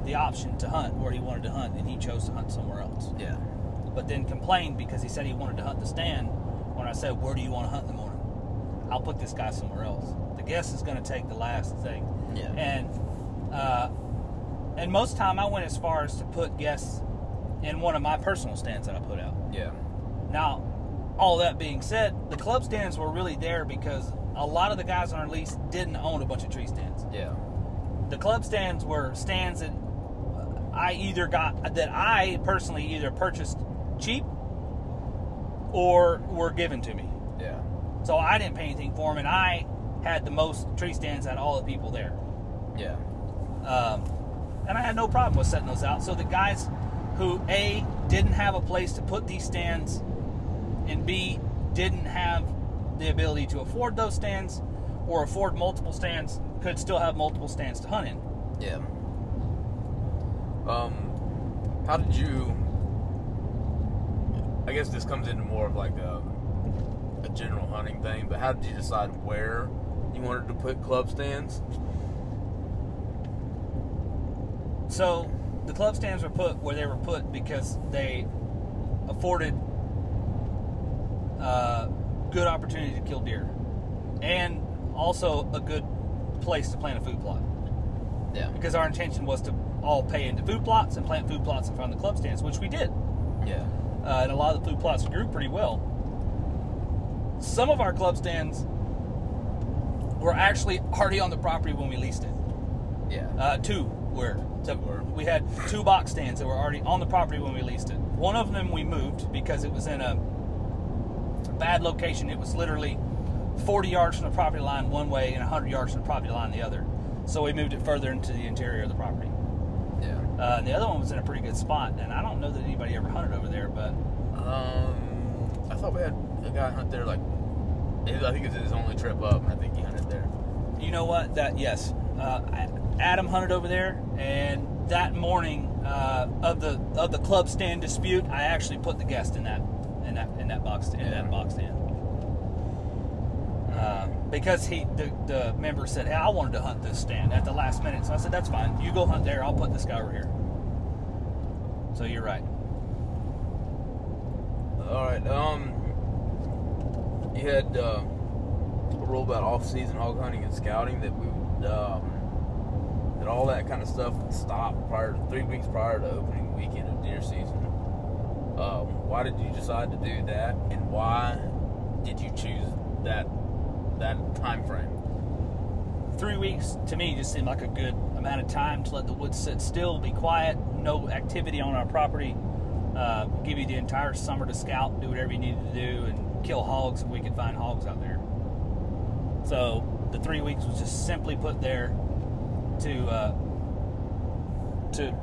the option to hunt where he wanted to hunt, and he chose to hunt somewhere else. yeah, But then complained because he said he wanted to hunt the stand. When I said, "Where do you want to hunt in the morning?" I'll put this guy somewhere else. The guest is going to take the last thing. Yeah. And uh, and most time I went as far as to put guests in one of my personal stands that I put out. yeah, Now, all that being said, the club stands were really there because a lot of the guys on our lease didn't own a bunch of tree stands. yeah, The club stands were stands that I either got that I personally either purchased cheap or were given to me. yeah, So I didn't pay anything for them, and I had the most tree stands out of all the people there. yeah, Um, and I had no problem with setting those out. So the guys who A didn't have a place to put these stands, and B didn't have the ability to afford those stands or afford multiple stands, could still have multiple stands to hunt in. yeah. Um, how did you? I guess this comes into more of like a, a general hunting thing, but how did you decide where wanted to put club stands? So the club stands were put where they were put because they afforded uh, good opportunity to kill deer, and also a good place to plant a food plot. Yeah, because our intention was to all pay into food plots and plant food plots in front of the club stands, which we did. yeah, Uh, and a lot of the food plots grew pretty well. Some of our club stands were actually already on the property when we leased it. yeah, Uh, two were. So we had two box stands that were already on the property when we leased it. One of them we moved because it was in a bad location. It was literally 40 yards from the property line one way and 100 yards from the property line the other. So we moved it further into the interior of the property. yeah. Uh, and the other one was in a pretty good spot, and I don't know that anybody ever hunted over there, but Um, I thought we had a guy hunt there. Like, I think it's his only trip up, I think he hunted there. you know what? That yes, uh, Adam hunted over there, and that morning uh, of the of the club stand dispute, I actually put the guest in that in that in that box in Yeah. that box stand. Uh, because he the, the member said, "Hey, I wanted to hunt this stand at the last minute," so I said, "That's fine. You go hunt there. I'll put this guy over here." So you're right. All right. Um, you had uh, a rule about off-season hog hunting and scouting that we would, um, that all that kind of stuff would stop prior to three weeks prior to opening the weekend of deer season. Um, why did you decide to do that, and why did you choose that that time frame? three weeks to me just seemed like a good amount of time to let the woods sit still, be quiet, no activity on our property. Uh, give you the entire summer to scout, do whatever you needed to do, and kill hogs if we could find hogs out there. So the three weeks was just simply put there to uh, to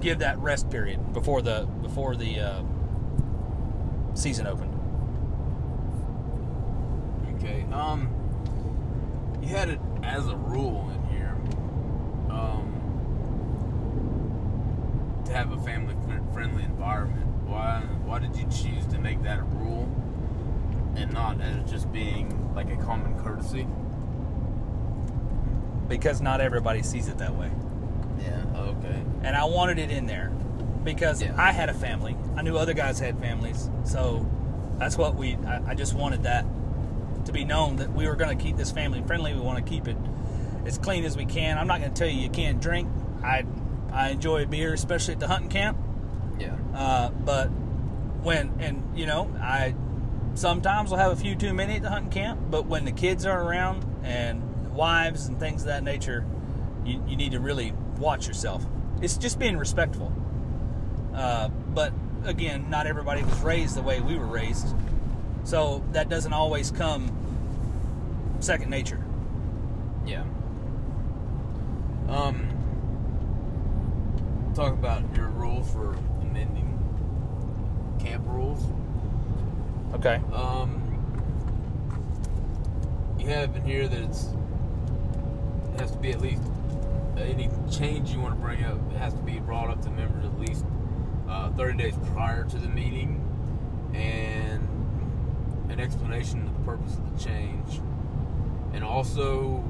give that rest period before the before the uh, season opened. Okay. Um, you had it as a rule in here, um, to have a family friendly environment. Why? Why did you choose make that a rule, and not as just being like a common courtesy? Because not everybody sees it that way. Yeah. Okay. and I wanted it in there because Yeah. I had a family. I knew other guys had families, so that's what we. I, I just wanted that to be known that we were going to keep this family friendly. We want to keep it as clean as we can. I'm not going to tell you you can't drink. I I enjoy beer, especially at the hunting camp. Yeah. Uh, but when and you know I sometimes will have a few too many at the hunting camp. But when the kids are around and wives and things of that nature, you, you need to really watch yourself. It's just being respectful. Uh, but again, not everybody was raised the way we were raised, so that doesn't always come second nature. Yeah. Um. Talk about your rules for amending camp rules. Okay. Um. You have in here that it's it has to be at least any change you want to bring up. It has to be brought up to members at least uh, 30 days prior to the meeting, and an explanation of the purpose of the change, and also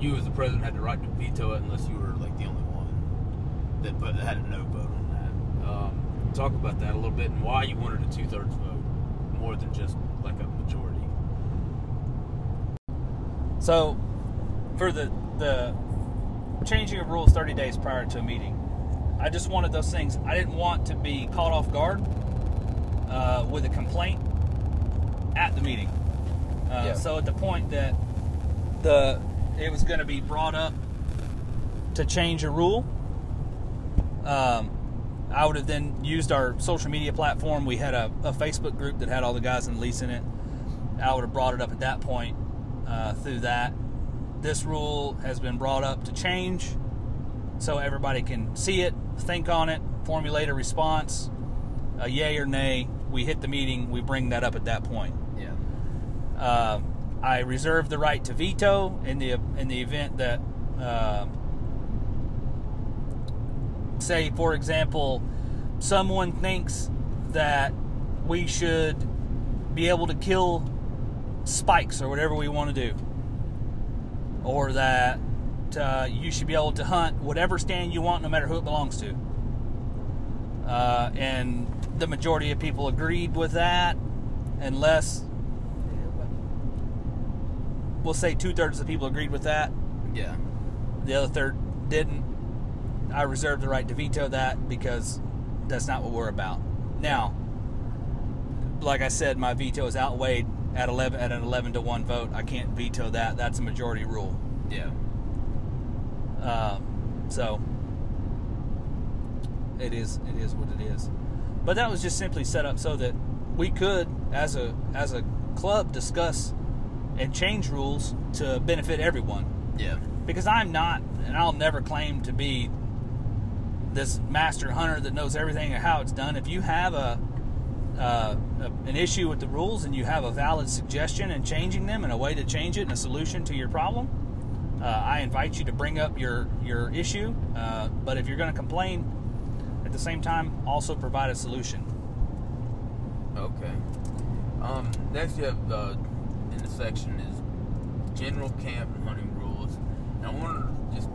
you as the president had the right to veto it unless you were like the only one that had a no vote talk about that a little bit and why you wanted a two thirds vote more than just like a majority. So, for the the changing of rules 30 days prior to a meeting, I just wanted those things. I didn't want to be caught off guard uh, with a complaint at the meeting. Uh, Yeah. So at the point that the it was going to be brought up to change a rule, um, I would have then used our social media platform. We had a, a Facebook group that had all the guys in the lease in it. I would have brought it up at that point uh, through that. This rule has been brought up to change so everybody can see it, think on it, formulate a response, a yay or nay. We hit the meeting, we bring that up at that point. Yeah. Uh, I reserve the right to veto in the in the event that, uh, say, for example, someone thinks that we should be able to kill spikes or whatever we want to do, or that uh, you should be able to hunt whatever stand you want, no matter who it belongs to. Uh, and the majority of people agreed with that, unless we'll say two thirds of the people agreed with that. Yeah. The other third didn't. I reserve the right to veto that because that's not what we're about. Now, like I said, my veto is outweighed at eleven at an eleven to one vote. I can't veto that. That's a majority rule. Yeah. Um, so it is it is what it is. But that was just simply set up so that we could, as a as a club, discuss and change rules to benefit everyone. Yeah. Because I'm not, and I'll never claim to be this master hunter that knows everything and how it's done. If you have a, uh, a an issue with the rules and you have a valid suggestion and changing them and a way to change it and a solution to your problem, uh, I invite you to bring up your your issue. Uh, but if you're going to complain, at the same time, also provide a solution. Okay. Um, next, have uh, in the section is general camp hunting rules. And I wanted to just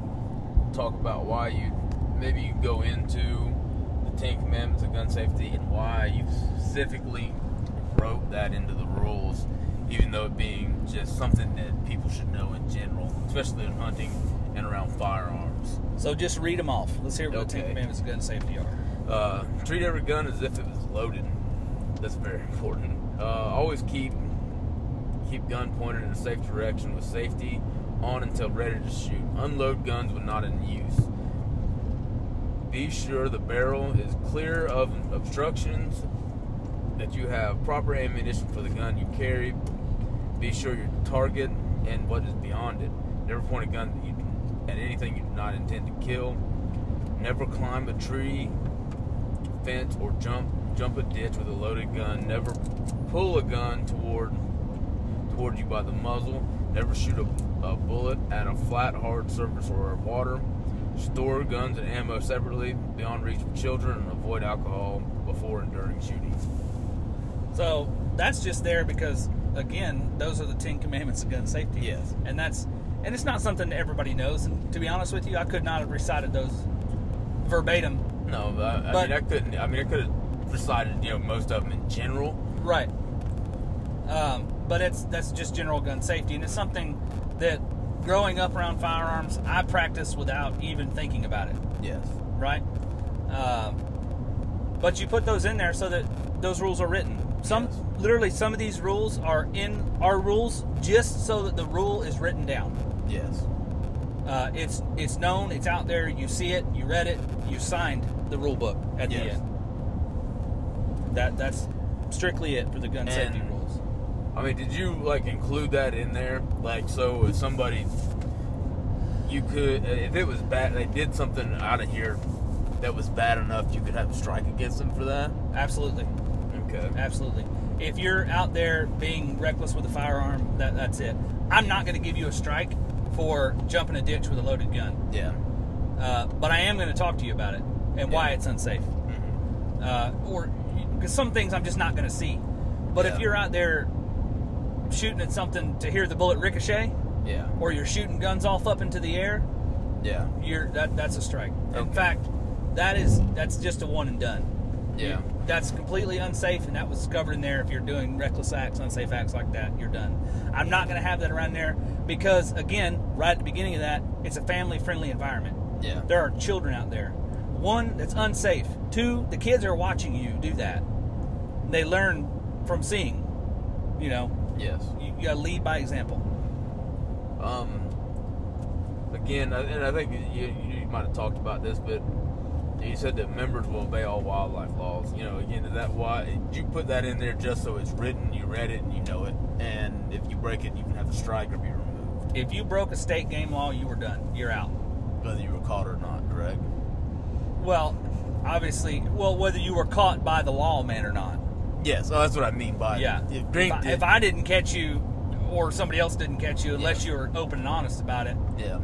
talk about why you maybe you go into the Ten Commandments of gun safety and why you specifically wrote that into the rules, even though it being just something that people should know in general, especially in hunting and around firearms. So just read them off. Let's hear what the Ten Okay. Commandments of gun safety are. Uh, treat every gun as if it was loaded. That's very important. Uh, always keep keep gun pointed in a safe direction with safety on until ready to shoot. Unload guns when not in use. Be sure the barrel is clear of obstructions. That you have proper ammunition for the gun you carry. Be sure your target and what is beyond it. Never point a gun at anything you do not intend to kill. Never climb a tree, fence, or jump jump a ditch with a loaded gun. Never pull a gun toward toward you by the muzzle. Never shoot a, a bullet at a flat, hard surface or water. Store guns and ammo separately, beyond reach of children, and avoid alcohol before and during shooting. So that's just there because, again, those are the Ten Commandments of gun safety. Yes. And that's and it's not something that everybody knows. And to be honest with you, I could not have recited those verbatim. No, I, I But- mean I couldn't. I mean I could have recited you know most of them in general. Right. Um, but it's that's just general gun safety, and it's something that growing up around firearms, I practice without even thinking about it. Yes. right? Um, but you put those in there so that those rules are written. Some Yes. literally some of these rules are in our rules just so that the rule is written down. Yes. Uh, it's it's known, it's out there. You see it, you read it, you signed the rule book at the end. That that's strictly it for the gun safety And- rules. I mean, did you like include that in there? Like, so if somebody, you could, if it was bad, they did something out of here that was bad enough, you could have a strike against them for that. Absolutely, Okay. absolutely. If you're out there being reckless with a firearm, that that's it. I'm not going to give you a strike for jumping a ditch with a loaded gun, Yeah. uh, but I am going to talk to you about it and why it's unsafe. Mhm. uh, or because some things I'm just not going to see. But if you're out there shooting at something to hear the bullet ricochet, Yeah. or you're shooting guns off up into the air, Yeah. you're that that's a strike. In fact, that is that's just a one and done. Yeah. That's completely unsafe, and that was covered in there. If you're doing reckless acts, unsafe acts like that, you're done. I'm not going to have that around there because, again, right at the beginning of that, it's a family-friendly environment. Yeah. There are children out there. One, that's unsafe. Two, the kids are watching you do that. They learn from seeing. You know, Yes. you, you gotta lead by example. Um. Again, and I think you, you might have talked about this, but you said that members will obey all wildlife laws. You know, again, is that why did you put that in there just so it's written, you read it, and you know it, and if you break it, you can have a strike or be removed, If you broke a state game law, you were done. You're out. whether you were caught or not. Correct? Well, obviously, well, whether you were caught by the lawman or not. Yes. Oh, that's what I mean by Yeah. If If I, did, if I didn't catch you, or somebody else didn't catch you, unless you were open and honest about it. yeah.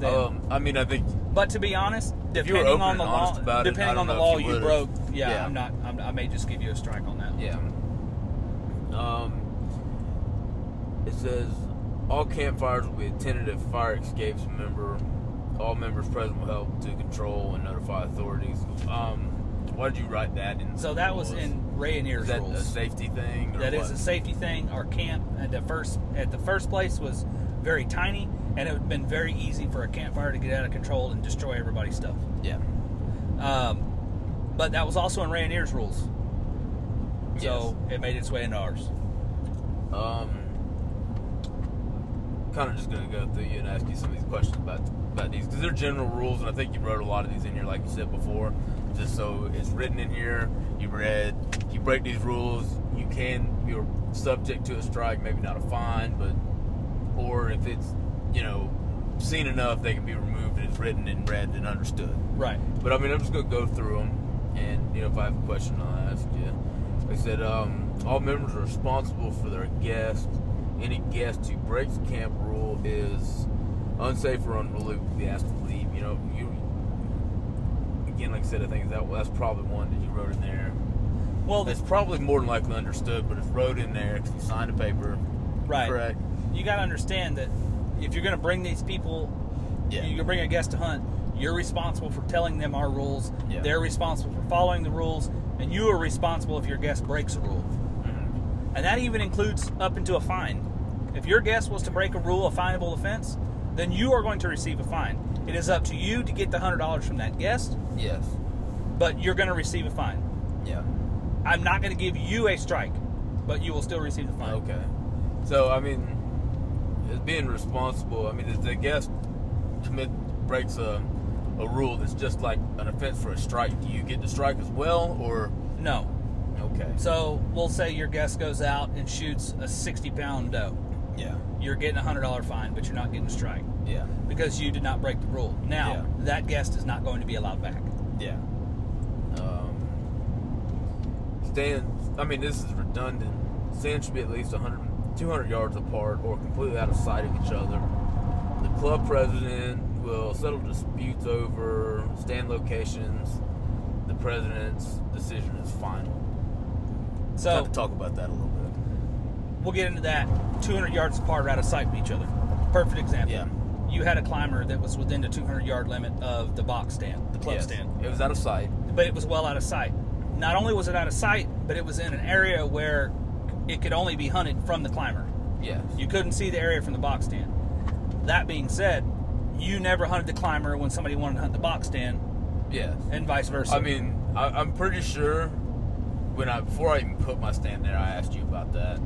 Then, Um. I mean, I think but to be honest, If you were depending on the law, it, depending don't on the law you you broke, yeah, yeah. I'm not. I'm, I may just give you a strike on that. Yeah. Um, it says all campfires will be attended if fire escapes member. All members present will help to control and notify authorities. Um, why did you write that in? So that was rules? in Rayonier's Is that a safety thing? That is what? a safety thing. Our camp at the first at the first place was very tiny, and it would have been very easy for a campfire to get out of control and destroy everybody's stuff. Yeah. Um, but that was also in Rayonier's rules, so it made its way into ours. Um, kind of just gonna go through you and ask you some of these questions about about these because they're general rules, and I think you wrote a lot of these in here, like you said before, just so it's written in here. You read, you break these rules, you can you're subject to a strike, maybe not a fine, but or if it's you know seen enough, they can be removed. And it's written and read and understood. Right. But I mean, I'm just gonna go through them, and you know, if I have a question, I'll ask you. They said um, all members are responsible for their guest. Any guest who breaks camp rule is unsafe or be asked to leave. You know, you again, like I said, I think that that's probably one that you wrote in there. Well, It's probably more than likely understood, but it's wrote in there because you signed a paper. right. Correct. You got to understand that if you're going to bring these people, Yeah. you're bring a guest to hunt. You're responsible for telling them our rules. Yeah. They're responsible for following the rules, and you are responsible if your guest breaks a rule. Mhm. And that even includes up into a fine. If your guest was to break a rule, a finable offense, then you are going to receive a fine. It is up to you to get the hundred dollars from that guest, Yes. but you're going to receive a fine. Yeah. I'm not going to give you a strike, but you will still receive the fine. Okay. So I mean, as being responsible, I mean, if the guest commit breaks a a rule that's just like an offense for a strike, do you get the strike as well, or No. okay? So we'll say your guest goes out and shoots a 60 pound doe. Yeah. You're getting a hundred dollar fine, but you're not getting a strike Yeah. because you did not break the rule. Now Yeah. that guest is not going to be allowed back. Yeah. Um, stands. I mean, this is redundant. Stands should be at least 100, 200 yards apart or completely out of sight of each other. The club president will settle disputes over stand locations. The president's decision is final. So Have to talk about that a little bit. we'll get into that 200 yards apart or out of sight of each other. Perfect example. Yeah. You had a climber that was within the 200 yard limit of the box stand, the club Yes. stand, It was out of sight. but it was well out of sight. Not only was it out of sight, but it was in an area where it could only be hunted from the climber. Yes. You couldn't see the area from the box stand. That being said, you never hunted the climber when somebody wanted to hunt the box stand, yes. and vice versa. I mean, I, I'm pretty sure when I before I even put my stand there, I asked you about that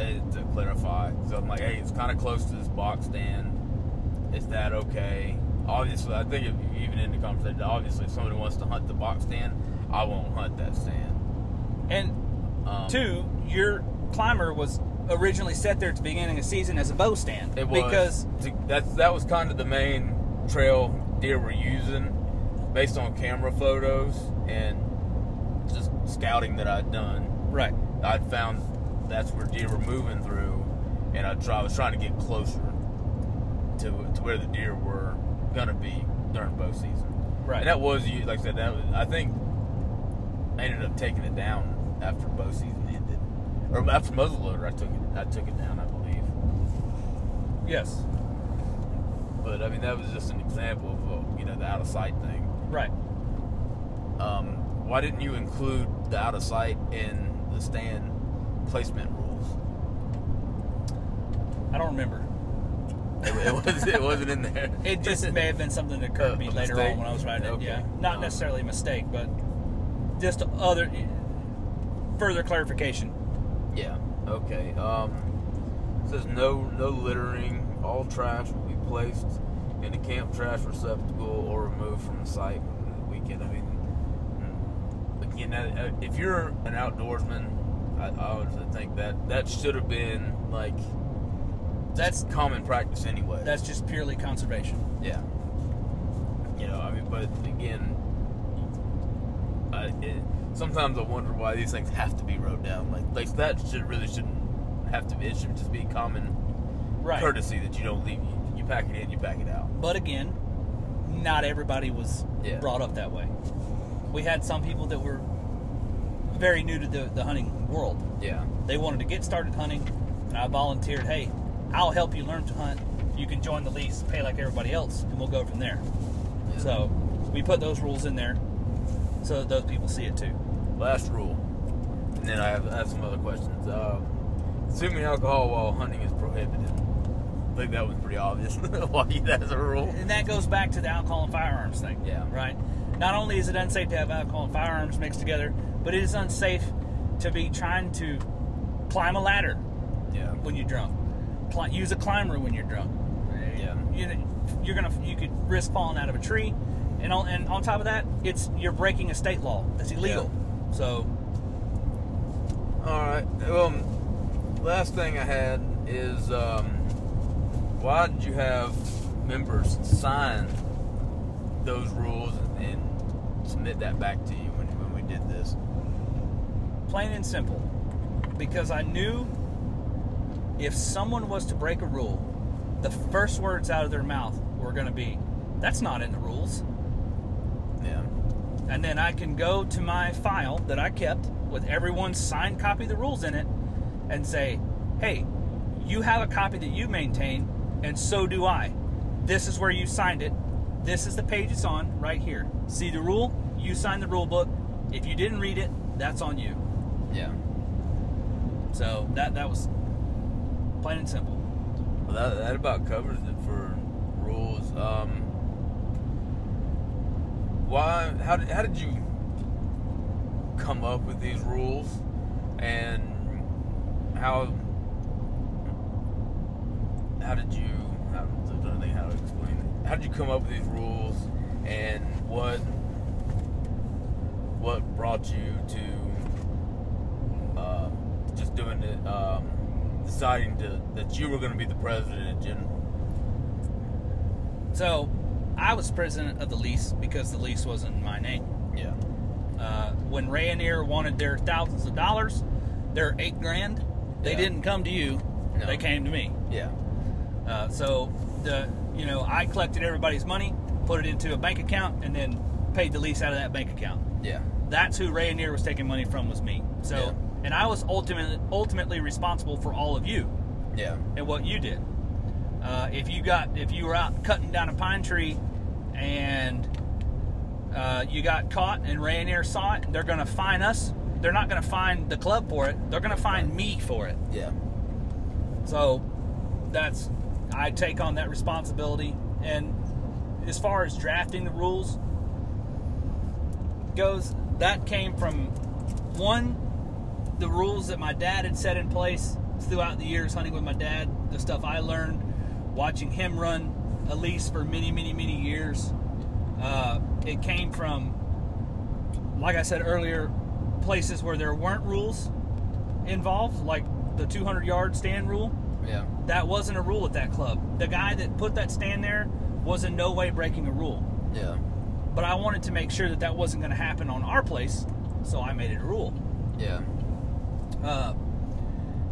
and to clarify. So I'm like, hey, it's kind of close to this box stand. Is that okay? Obviously, I think if even in the conversation, obviously, if somebody wants to hunt the box stand, I won't hunt that stand. And Um, two, your climber was originally set there at the beginning of the season as a bow stand It was because to- that's that was kind of the main trail deer were using, based on camera photos and just scouting that I'd done. right. I'd found that's where deer were moving through, and I try I was trying to get closer to to where the deer were gonna be during bow season. Right. And that was you like I said that was, I think I ended up taking it down after bow season ended, or after muzzleloader I took it I took it down I believe. Yes. But I mean, that was just an example of uh, you know the out of sight thing. Right. Um, why didn't you include the out of sight in the stand placement rules? I don't remember. It, it was it wasn't in there. It just may have been something that occurred to me later mistake? on when I was writing it. Okay. Yeah, not Um, necessarily a mistake, but just other further clarification. Yeah. Okay. Um, it says no no littering. All trash will be placed in a camp trash receptacle or removed from the site within the weekend. I mean, mm, again, uh, if you're an outdoorsman, I, I would think that that should have been like That's common practice anyway. that's just purely conservation. Yeah. You know, I mean, but again, I, it, sometimes I wonder why these things have to be wrote down. Like, like that should really shouldn't have to be. It should just be common Right. courtesy that you don't leave. You, you pack it in, you pack it out. But again, not everybody was Yeah. brought up that way. We had some people that were very new to the, the hunting world. Yeah. They wanted to get started hunting, and I volunteered, hey, I'll help you learn to hunt. You can join the lease, pay like everybody else, and we'll go from there. Yeah. So we put those rules in there so that those people see it too. Last rule, and then I have, I have some other questions. Um, consuming alcohol while hunting is prohibited. I think that was pretty obvious why that's a rule. And that goes back to the alcohol and firearms thing. Yeah. Right? Not only is it unsafe to have alcohol and firearms mixed together, but it is unsafe to be trying to climb a ladder Yeah. when you're drunk. Cli- use a climber when you're drunk. Yeah. You, you're gonna you could risk falling out of a tree, and on and on top of that, it's you're breaking a state law. That's illegal. So All right. Um, last thing I had is um, why did you have members sign those rules and submit that back to you when, when we did this? plain and simple, because I knew if someone was to break a rule, the first words out of their mouth were going to be, "That's not in the rules." Yeah. and then I can go to my file that I kept with everyone's signed copy of the rules in it and say, hey, you have a copy that you maintain, and so do I. This is where you signed it. This is the page it's on right here. See the rule? You signed the rule book. If you didn't read it, that's on you. Yeah. So that that was plain and simple. Well, that, that about covers it for rules. Um, why? How did how did you come up with these rules, and how how did you? Trying to think how to explain it. How did you come up with these rules, and what what brought you to uh, just doing it? Um, deciding to, that you were going to be the president general. So I was president of the lease because the lease was in my name. Yeah. Uh, when Rayonier wanted their thousands of dollars, their eight grand, they Yeah. didn't come to you. No. They came to me. Yeah. Uh, so the you know I collected everybody's money, put it into a bank account, and then paid the lease out of that bank account. Yeah. That's who Rayonier was taking money from was me. So Yeah. And I was ultimately ultimately responsible for all of you Yeah. and what you did. Uh, if you got if you were out cutting down a pine tree and uh, you got caught and Rayonier saw it, they're going to fine us. They're not going to find the club for it. They're going to find me for it. Yeah. So that's I take on that responsibility. And as far as drafting the rules goes, that came from one the rules that my dad had set in place throughout the years hunting with my dad, the stuff I learned watching him run a lease for many, many, many years. Uh, it came from, like I said earlier, places where there weren't rules involved, like the 200 yard stand rule. Yeah. That wasn't a rule at that club. The guy that put that stand there was in no way breaking a rule. Yeah. But I wanted to make sure that that wasn't going to happen on our place, so I made it a rule. Yeah. Uh,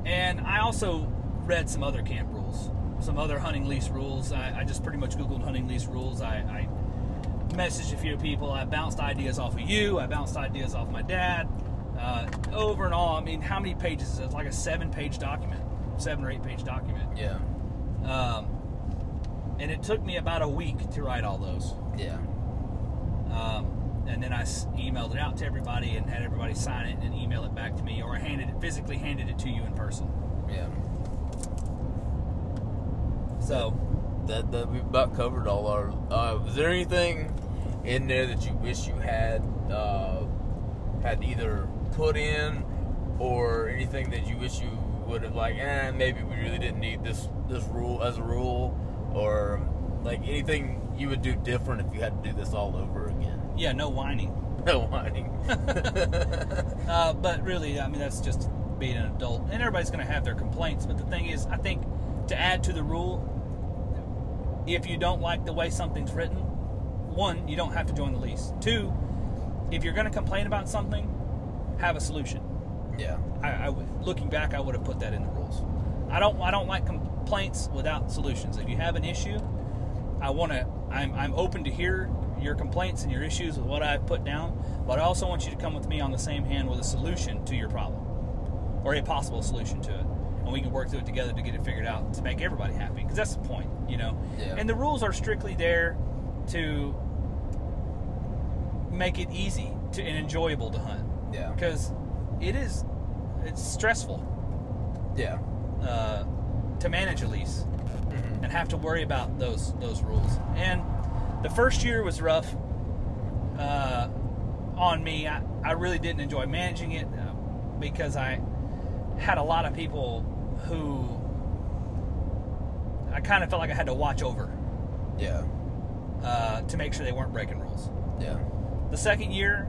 and I also read some other camp rules, some other hunting lease rules. I, I just pretty much Googled hunting lease rules. I, I messaged a few people. I bounced ideas off of you. I bounced ideas off my dad. Uh, over and all, I mean, how many pages is it? It's like a seven page document, seven or eight page document. Yeah. Um, and it took me about a week to write all those. Yeah. Um, and then I emailed it out to everybody and had everybody sign it and email it back to me, or I handed it physically handed it to you in person. Yeah. So That that we about covered all our. Uh, was there anything in there that you wish you had uh, had either put in, or anything that you wish you would have like? Eh, maybe we really didn't need this this rule as a rule, or like anything you would do different if you had to do this all over again. Yeah, no whining. No whining. Uh, but really, I mean, that's just being an adult, and everybody's going to have their complaints. But the thing is, I think to add to the rule, if you don't like the way something's written, one, you don't have to join the lease. Two, if you're going to complain about something, have a solution. yeah. I, I looking back, I would have put that in the rules. I don't, I don't like complaints without solutions. If you have an issue, I want to, I'm, I'm open to hear your complaints and your issues with what I've put down, but I also want you to come with me on the same hand with a solution to your problem, or a possible solution to it, and we can work through it together to get it figured out to make everybody happy. Because that's the point, you know. Yeah. And the rules are strictly there to make it easy to and enjoyable to hunt Yeah. because it is it's stressful Yeah. uh, to manage a lease Mhm. and have to worry about those those rules. And the first year was rough uh, on me. I, I really didn't enjoy managing it uh, because I had a lot of people who I kind of felt like I had to watch over Yeah. uh, to make sure they weren't breaking rules. Yeah. The second year,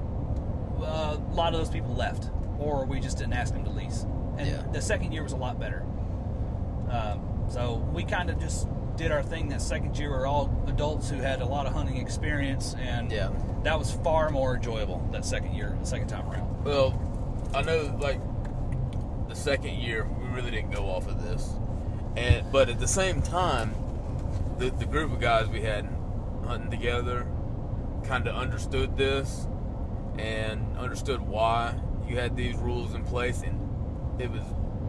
uh, a lot of those people left, or we just didn't ask them to lease. And Yeah. the second year was a lot better. Um, so we kind of just did our thing that second year. We were all adults who had a lot of hunting experience, and Yeah. that was far more enjoyable that second year, the second time around. Well, I know like the second year we really didn't go off of this, and but at the same time, the the group of guys we had hunting together kind of understood this and understood why you had these rules in place, and it was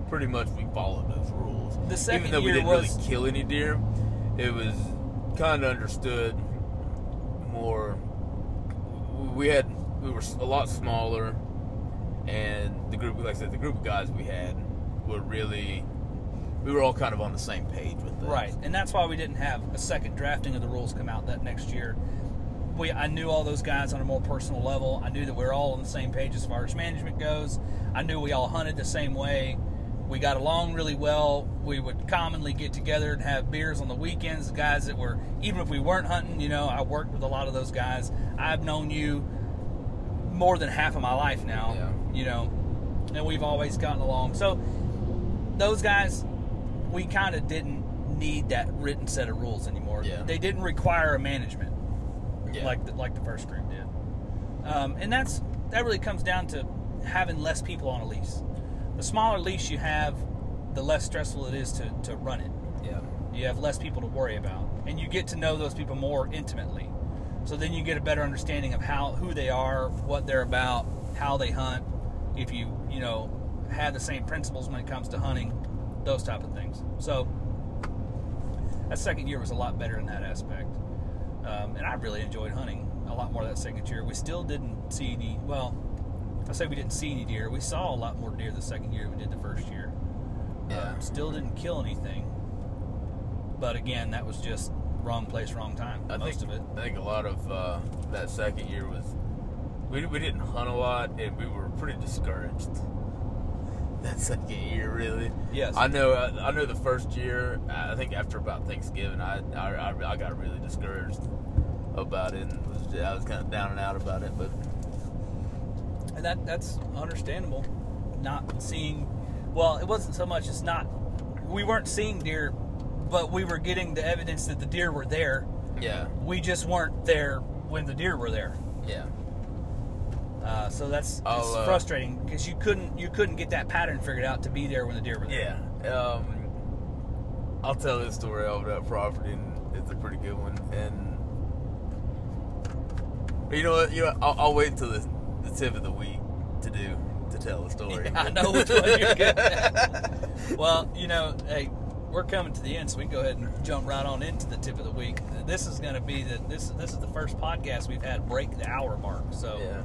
pretty much we followed those rules. The second Even though we didn't was- really kill any deer, it was kind of understood more. We had we were a lot smaller, and the group, like I said, the group of guys we had were really. We were all kind of on the same page with this. Right, and that's why we didn't have a second drafting of the rules come out that next year. We, I knew all those guys on a more personal level. I knew that we were all on the same page as far as management goes. I knew we all hunted the same way. We got along really well. We would commonly get together and have beers on the weekends. The guys that were, even if we weren't hunting, you know, I worked with a lot of those guys. I've known you more than half of my life now, Yeah. you know, and we've always gotten along. So those guys, we kind of didn't need that written set of rules anymore. Yeah. They didn't require a management Yeah. like the, like the first group did. Um, and that's that really comes down to having less people on a lease. The smaller lease you have, the less stressful it is to, to run it. yeah. You have less people to worry about, and you get to know those people more intimately. So then you get a better understanding of how who they are, what they're about, how they hunt. If you you know have the same principles when it comes to hunting, those type of things. So that second year was a lot better in that aspect, um, and I really enjoyed hunting a lot more that second year. We still didn't see any. Well, I say we didn't see any deer. We saw a lot more deer the second year than we did the first year. Yeah. Um, still didn't kill anything. But again, that was just wrong place, wrong time. I most think, of it. I think a lot of uh, that second year was we, we didn't hunt a lot and we were pretty discouraged. that second year, really. Yes. I know. I, I know the first year. I think after about Thanksgiving, I I, I, I got really discouraged about it. And was, I was kind of down and out about it, but And that that's understandable. Not seeing, well, it wasn't so much. It's not. We weren't seeing deer, but we were getting the evidence that the deer were there. yeah, We just weren't there when the deer were there. yeah, Uh, so that's it's uh, frustrating because you couldn't you couldn't get that pattern figured out to be there when the deer were there. yeah. Um, I'll tell this story of that property, and it's a pretty good one. And you know what? You know, I'll, I'll wait until the, the tip of the week to do to tell the story. Yeah, I know which one you're at. Well, you know, hey, we're coming to the end, so we can go ahead and jump right on into the tip of the week. This is going to be the this this is the first podcast we've had break the hour mark. So yeah.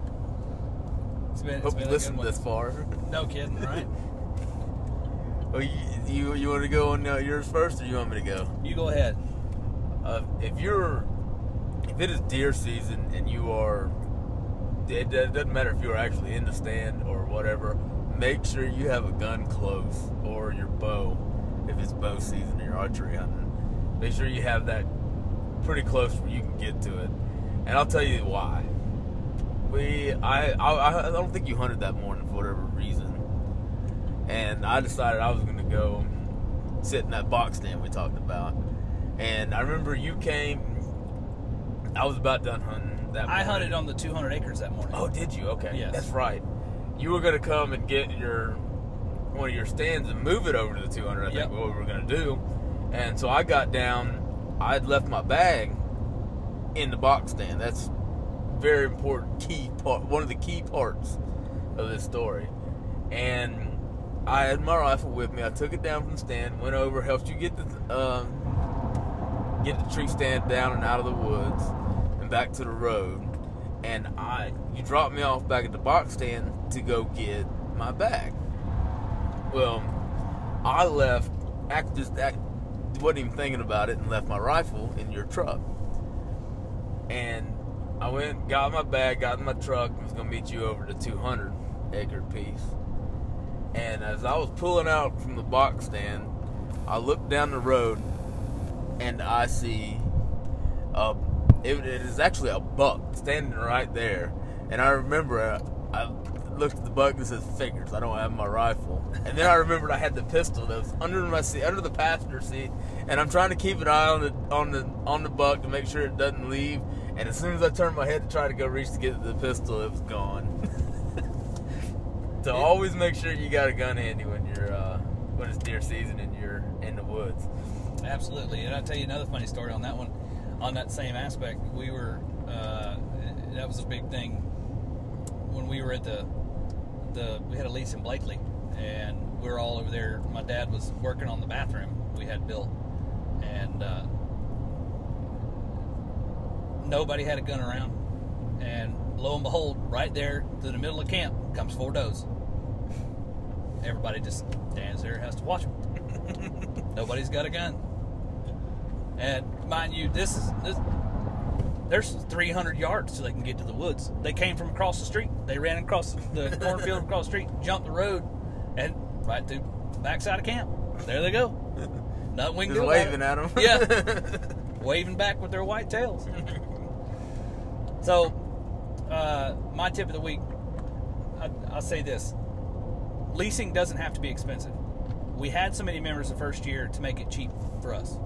it's been it's Hope been you listened good this far. No kidding, right? Oh, you you, you want to go on uh, yours first, or you want me to go? You go ahead. Uh, if you're, if it is deer season and you are, it, it doesn't matter if you're actually in the stand or whatever. Make sure you have a gun close or your bow, if it's bow season or you're archery hunting. Make sure you have that pretty close where you can get to it. And I'll tell you why. We, I, I, I don't think you hunted that morning for whatever reason. And I decided I was going to go sit in that box stand we talked about. And I remember you came. I was about done hunting that. I hunted on the 200 acres that morning. Oh, did you? Okay, Yes. that's right. You were going to come and get your one of your stands and move it over to the 200. I Yep. think what we were going to do. And so I got down. I had left my bag in the box stand. That's very important key part. One of the key parts of this story. And I had my rifle with me. I took it down from the stand, went over, helped you get the um, get the tree stand down and out of the woods back to the road. And I, you dropped me off back at the box stand to go get my bag. Well, I left, act just act, wasn't even thinking about it, and left my rifle in your truck. And I went, got my bag, got in my truck, and was gonna meet you over the 200 acre piece. And as I was pulling out from the box stand, I looked down the road and I see uh, it, it is actually a buck standing right there. And I remember uh, I looked at the buck and says figures. I don't have my rifle. And then I remembered I had the pistol that was under my seat, under the passenger seat, and I'm trying to keep an eye on the on the on the buck to make sure it doesn't leave. And as soon as I turned my head to try to go reach to get the pistol, it was gone. so always make sure you got a gun handy when you're uh, when it's deer season and you're in the woods. Absolutely. And I'll tell you another funny story on that one. On that same aspect, we were, uh, that was a big thing when we were at the, the we had a lease in Blakely and we were all over there. My dad was working on the bathroom we had built and uh, nobody had a gun around. And lo and behold, right there through the middle of camp comes four does. Everybody just stands there, has to watch them. Nobody's got a gun. And mind you, this is this, there's 300 yards so they can get to the woods. They came from across the street. They ran across the cornfield across the street, jumped the road, and right through the backside of camp. There they go. Nothing we can Just do. waving at them. Yeah, waving back with their white tails. so, uh, my tip of the week, I, I'll say this: leasing doesn't have to be expensive. We had so many members the first year to make it cheap for us.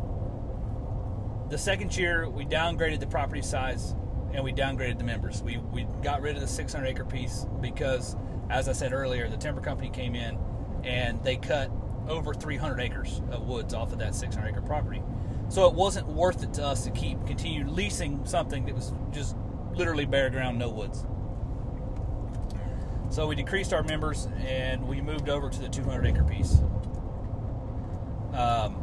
The second year, we downgraded the property size and we downgraded the members. We, we got rid of the 600 acre piece because, as I said earlier, the timber company came in and they cut over 300 acres of woods off of that 600 acre property. So it wasn't worth it to us to keep continue leasing something that was just literally bare ground, no woods. So we decreased our members and we moved over to the 200 acre piece. Um,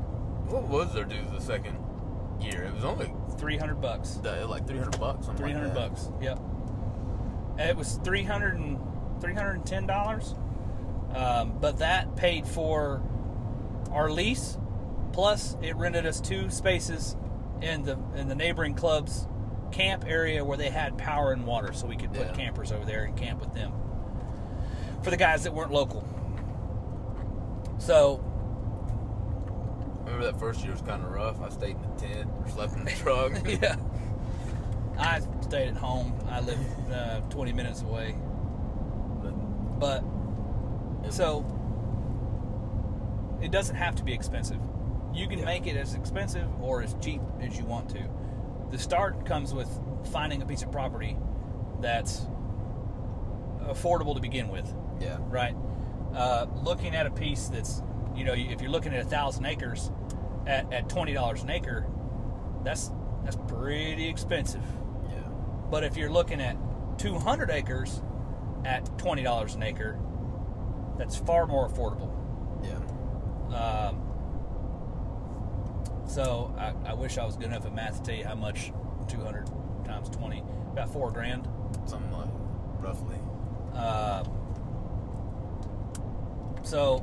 What was their dues the second year? It was only 300 bucks. uh, like 300 bucks. something like 300 that. bucks. Yep. And it was 300 and 310 dollars. Um, but that paid for our lease, plus it rented us two spaces in the in the neighboring club's camp area where they had power and water, so we could put Yeah. campers over there and camp with them. For the guys that weren't local, So Remember that first year was kind of rough. I stayed in the tent or slept in the truck. yeah, I stayed at home. I live uh, 20 minutes away, But but so it doesn't have to be expensive. You can Yeah. make it as expensive or as cheap as you want to. The start comes with finding a piece of property that's affordable to begin with. yeah, right? Uh, looking at a piece that's, you know, if you're looking at a thousand acres at, at twenty dollars an acre, that's that's pretty expensive. yeah, But if you're looking at two hundred acres at twenty dollars an acre, that's far more affordable. yeah. Um, so I, I wish I was good enough at math to tell you how much two hundred times twenty, about four grand. Something like roughly. Uh, so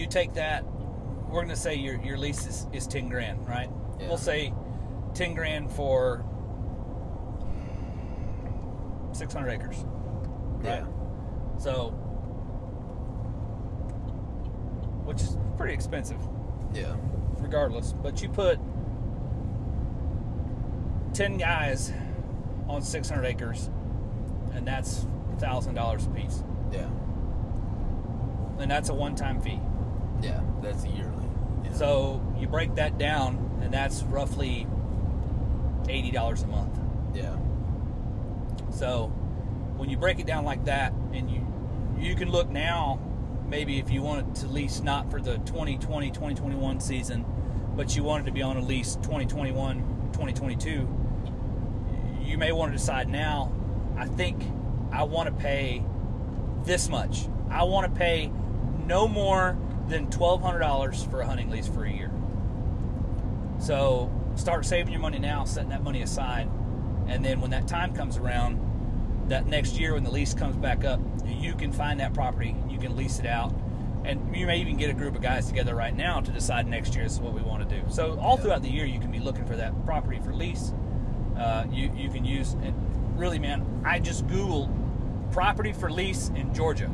you take that. We're going to say your your lease is, is ten grand, right? Yeah. We'll say ten grand for six hundred acres. Yeah, So, which is pretty expensive, yeah, regardless. But you put ten guys on six hundred acres, and that's thousand dollars a piece. yeah, and that's a one-time fee. Yeah. That's yearly. Yeah. So you break that down, and that's roughly eighty dollars a month. yeah, So when you break it down like that, and you you can look now, maybe if you wanted to lease not for the 2020 2021 season, but you wanted to be on a lease 2021 2022, you may want to decide now. I think I want to pay this much. I want to pay no more than twelve hundred dollars for a hunting lease for a year. So start saving your money now, setting that money aside, and then when that time comes around, that next year when the lease comes back up, you can find that property, you can lease it out, and you may even get a group of guys together right now to decide next year this is what we want to do. So all Yeah. throughout the year, you can be looking for that property for lease. Uh, you you can use and really, man, I just googled property for lease in Georgia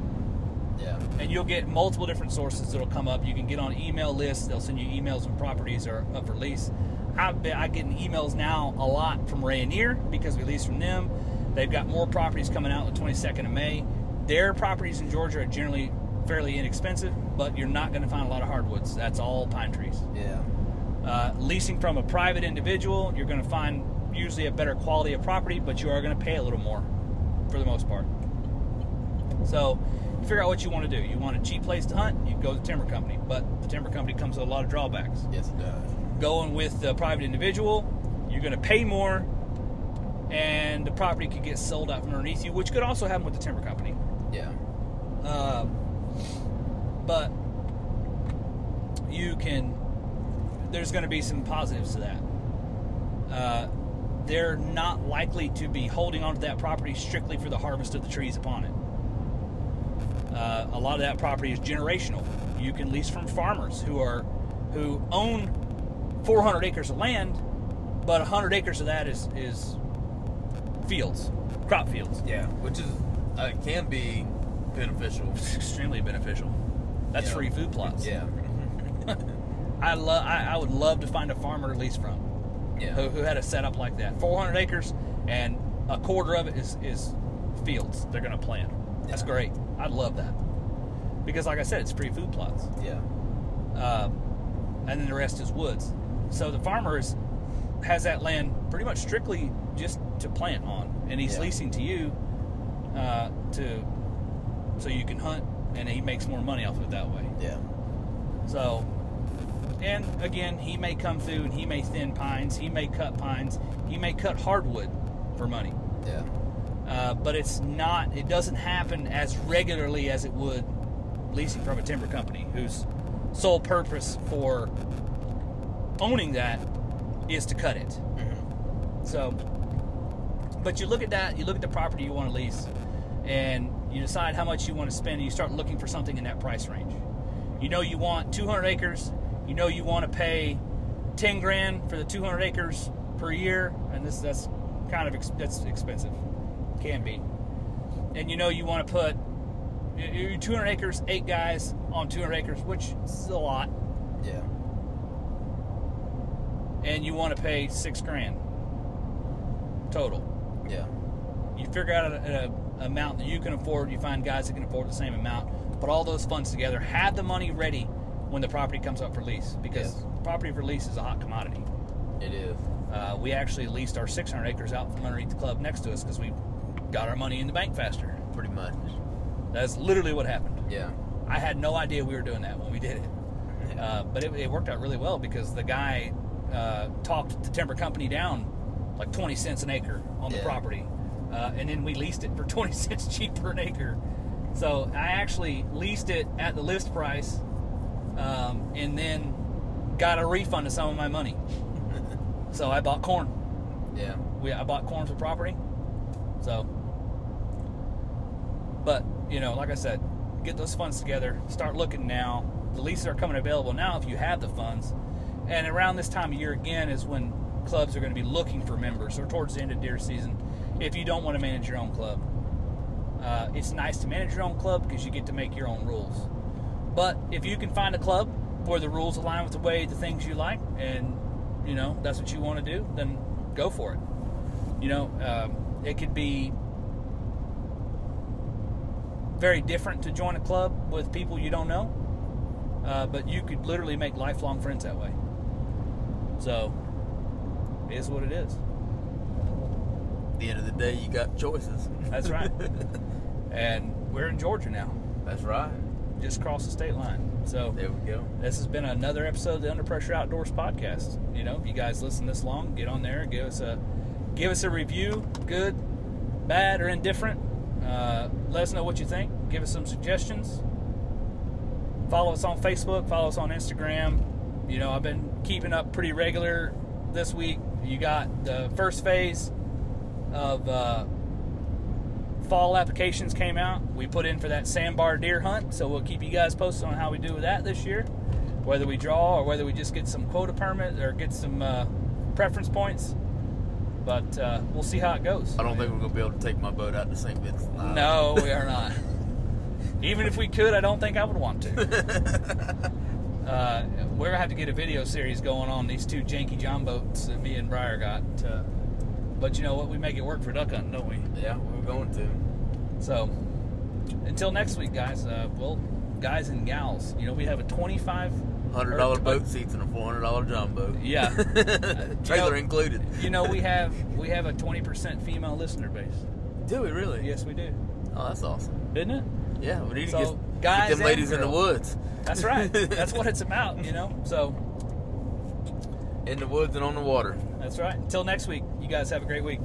yeah, and you'll get multiple different sources that'll come up. You can get on email lists; they'll send you emails when properties are up for lease. I've been I get emails now a lot from Rayonier because we lease from them. They've got more properties coming out on the 22nd of May. Their properties in Georgia are generally fairly inexpensive, but you're not going to find a lot of hardwoods. That's all pine trees. yeah, Uh, leasing from a private individual, you're going to find usually a better quality of property, but you are going to pay a little more for the most part. So, figure out what you want to do. You want a cheap place to hunt, you go to the timber company, but the timber company comes with a lot of drawbacks. yes, it does. Going with the private individual, you're going to pay more, and the property could get sold out from underneath you, which could also happen with the timber company. Yeah, Uh, but you can. There's going to be some positives to that. Uh, they're not likely to be holding on to that property strictly for the harvest of the trees upon it. Uh, a lot of that property is generational. You can lease from farmers who are who own 400 acres of land, but 100 acres of that is is fields, crop fields. yeah. Which is uh, can be beneficial. It's extremely beneficial. That's Yeah. free food plots. Yeah, I love. I, I would love to find a farmer to lease from yeah, who, who had a setup like that. 400 acres and a quarter of it is is fields. They're going to plant. That's great. I'd love that because, like I said, it's free food plots, yeah, um, and then the rest is woods. So the farmer is, has that land pretty much strictly just to plant on, and he's Yeah. leasing to you uh, to so you can hunt, and he makes more money off of it that way. yeah, So, and again, he may come through and he may thin pines, he may cut pines, he may cut hardwood for money. yeah, Uh, but it's not, it doesn't happen as regularly as it would leasing from a timber company whose sole purpose for owning that is to cut it. hmm So, but you look at that, you look at the property you want to lease, and you decide how much you want to spend, and you start looking for something in that price range. You know you want 200 acres, you know you want to pay 10 grand for the 200 acres per year, and this that's kind of ex- that's expensive, can be. And you know you want to put 200 acres, eight guys on 200 acres, which is a lot, Yeah. and you want to pay six grand total. Yeah. You figure out an amount that you can afford. You find guys that can afford the same amount. Put all those funds together. Have the money ready when the property comes up for lease because Yes. property for lease is a hot commodity. It is. Uh, we actually leased our 600 acres out from underneath the club next to us because we got our money in the bank faster. Pretty much. That's literally what happened. Yeah. I had no idea we were doing that when we did it. Uh, but it, it worked out really well because the guy uh, talked the timber company down like 20 cents an acre on the Yeah. property. Uh, and then we leased it for 20 cents cheaper an acre. So I actually leased it at the list price um, and then got a refund of some of my money. so I bought corn. yeah. We, I bought corn for property. So, but you know, like I said, get those funds together. Start looking now. The leases are coming available now if you have the funds. And around this time of year again is when clubs are going to be looking for members, or towards the end of deer season. If you don't want to manage your own club, uh, it's nice to manage your own club because you get to make your own rules. But if you can find a club where the rules align with the way the things you like, and you know that's what you want to do, then go for it. You know, um, it could be very different to join a club with people you don't know, uh, but you could literally make lifelong friends that way. So, it is what it is. At the end of the day, you got choices. That's right. and we're in Georgia now, That's right. just across the state line. So, There we go. this has been another episode of the Under Pressure Outdoors podcast. You know, if you guys listen this long, get on there, give us a give us a review, good, bad, or indifferent. Uh, let us know what you think. Give us some suggestions. Follow us on Facebook. Follow us on Instagram. You know, I've been keeping up pretty regular this week. You got the first phase of uh, fall applications came out. We put in for that sandbar deer hunt, so we'll keep you guys posted on how we do with that this year. Whether we draw or whether we just get some quota permit or get some uh, preference points. But uh, we'll see how it goes. I don't think we're gonna be able to take my boat out to St. Vincent. Island. No, we are not. Even if we could, I don't think I would want to. Uh, we're gonna have to get a video series going on these two janky John boats that me and Briar got. Uh, but you know what? We make it work for duck hunting, don't we? Yeah, we're going to. So, until next week, guys. Uh, well, guys and gals, you know we have a twenty-five. Hundred dollar boat seats and a four hundred dollar John boat. Yeah. Trailer know- included. You know we have we have a twenty percent female listener base. Do we really? Yes, we do. Oh, that's awesome. Isn't it? Yeah, we need So, to get, guys get them and ladies in the woods. That's right. That's what it's about, you know. So in the woods and on the water. that's right. Until next week, you guys have a great week.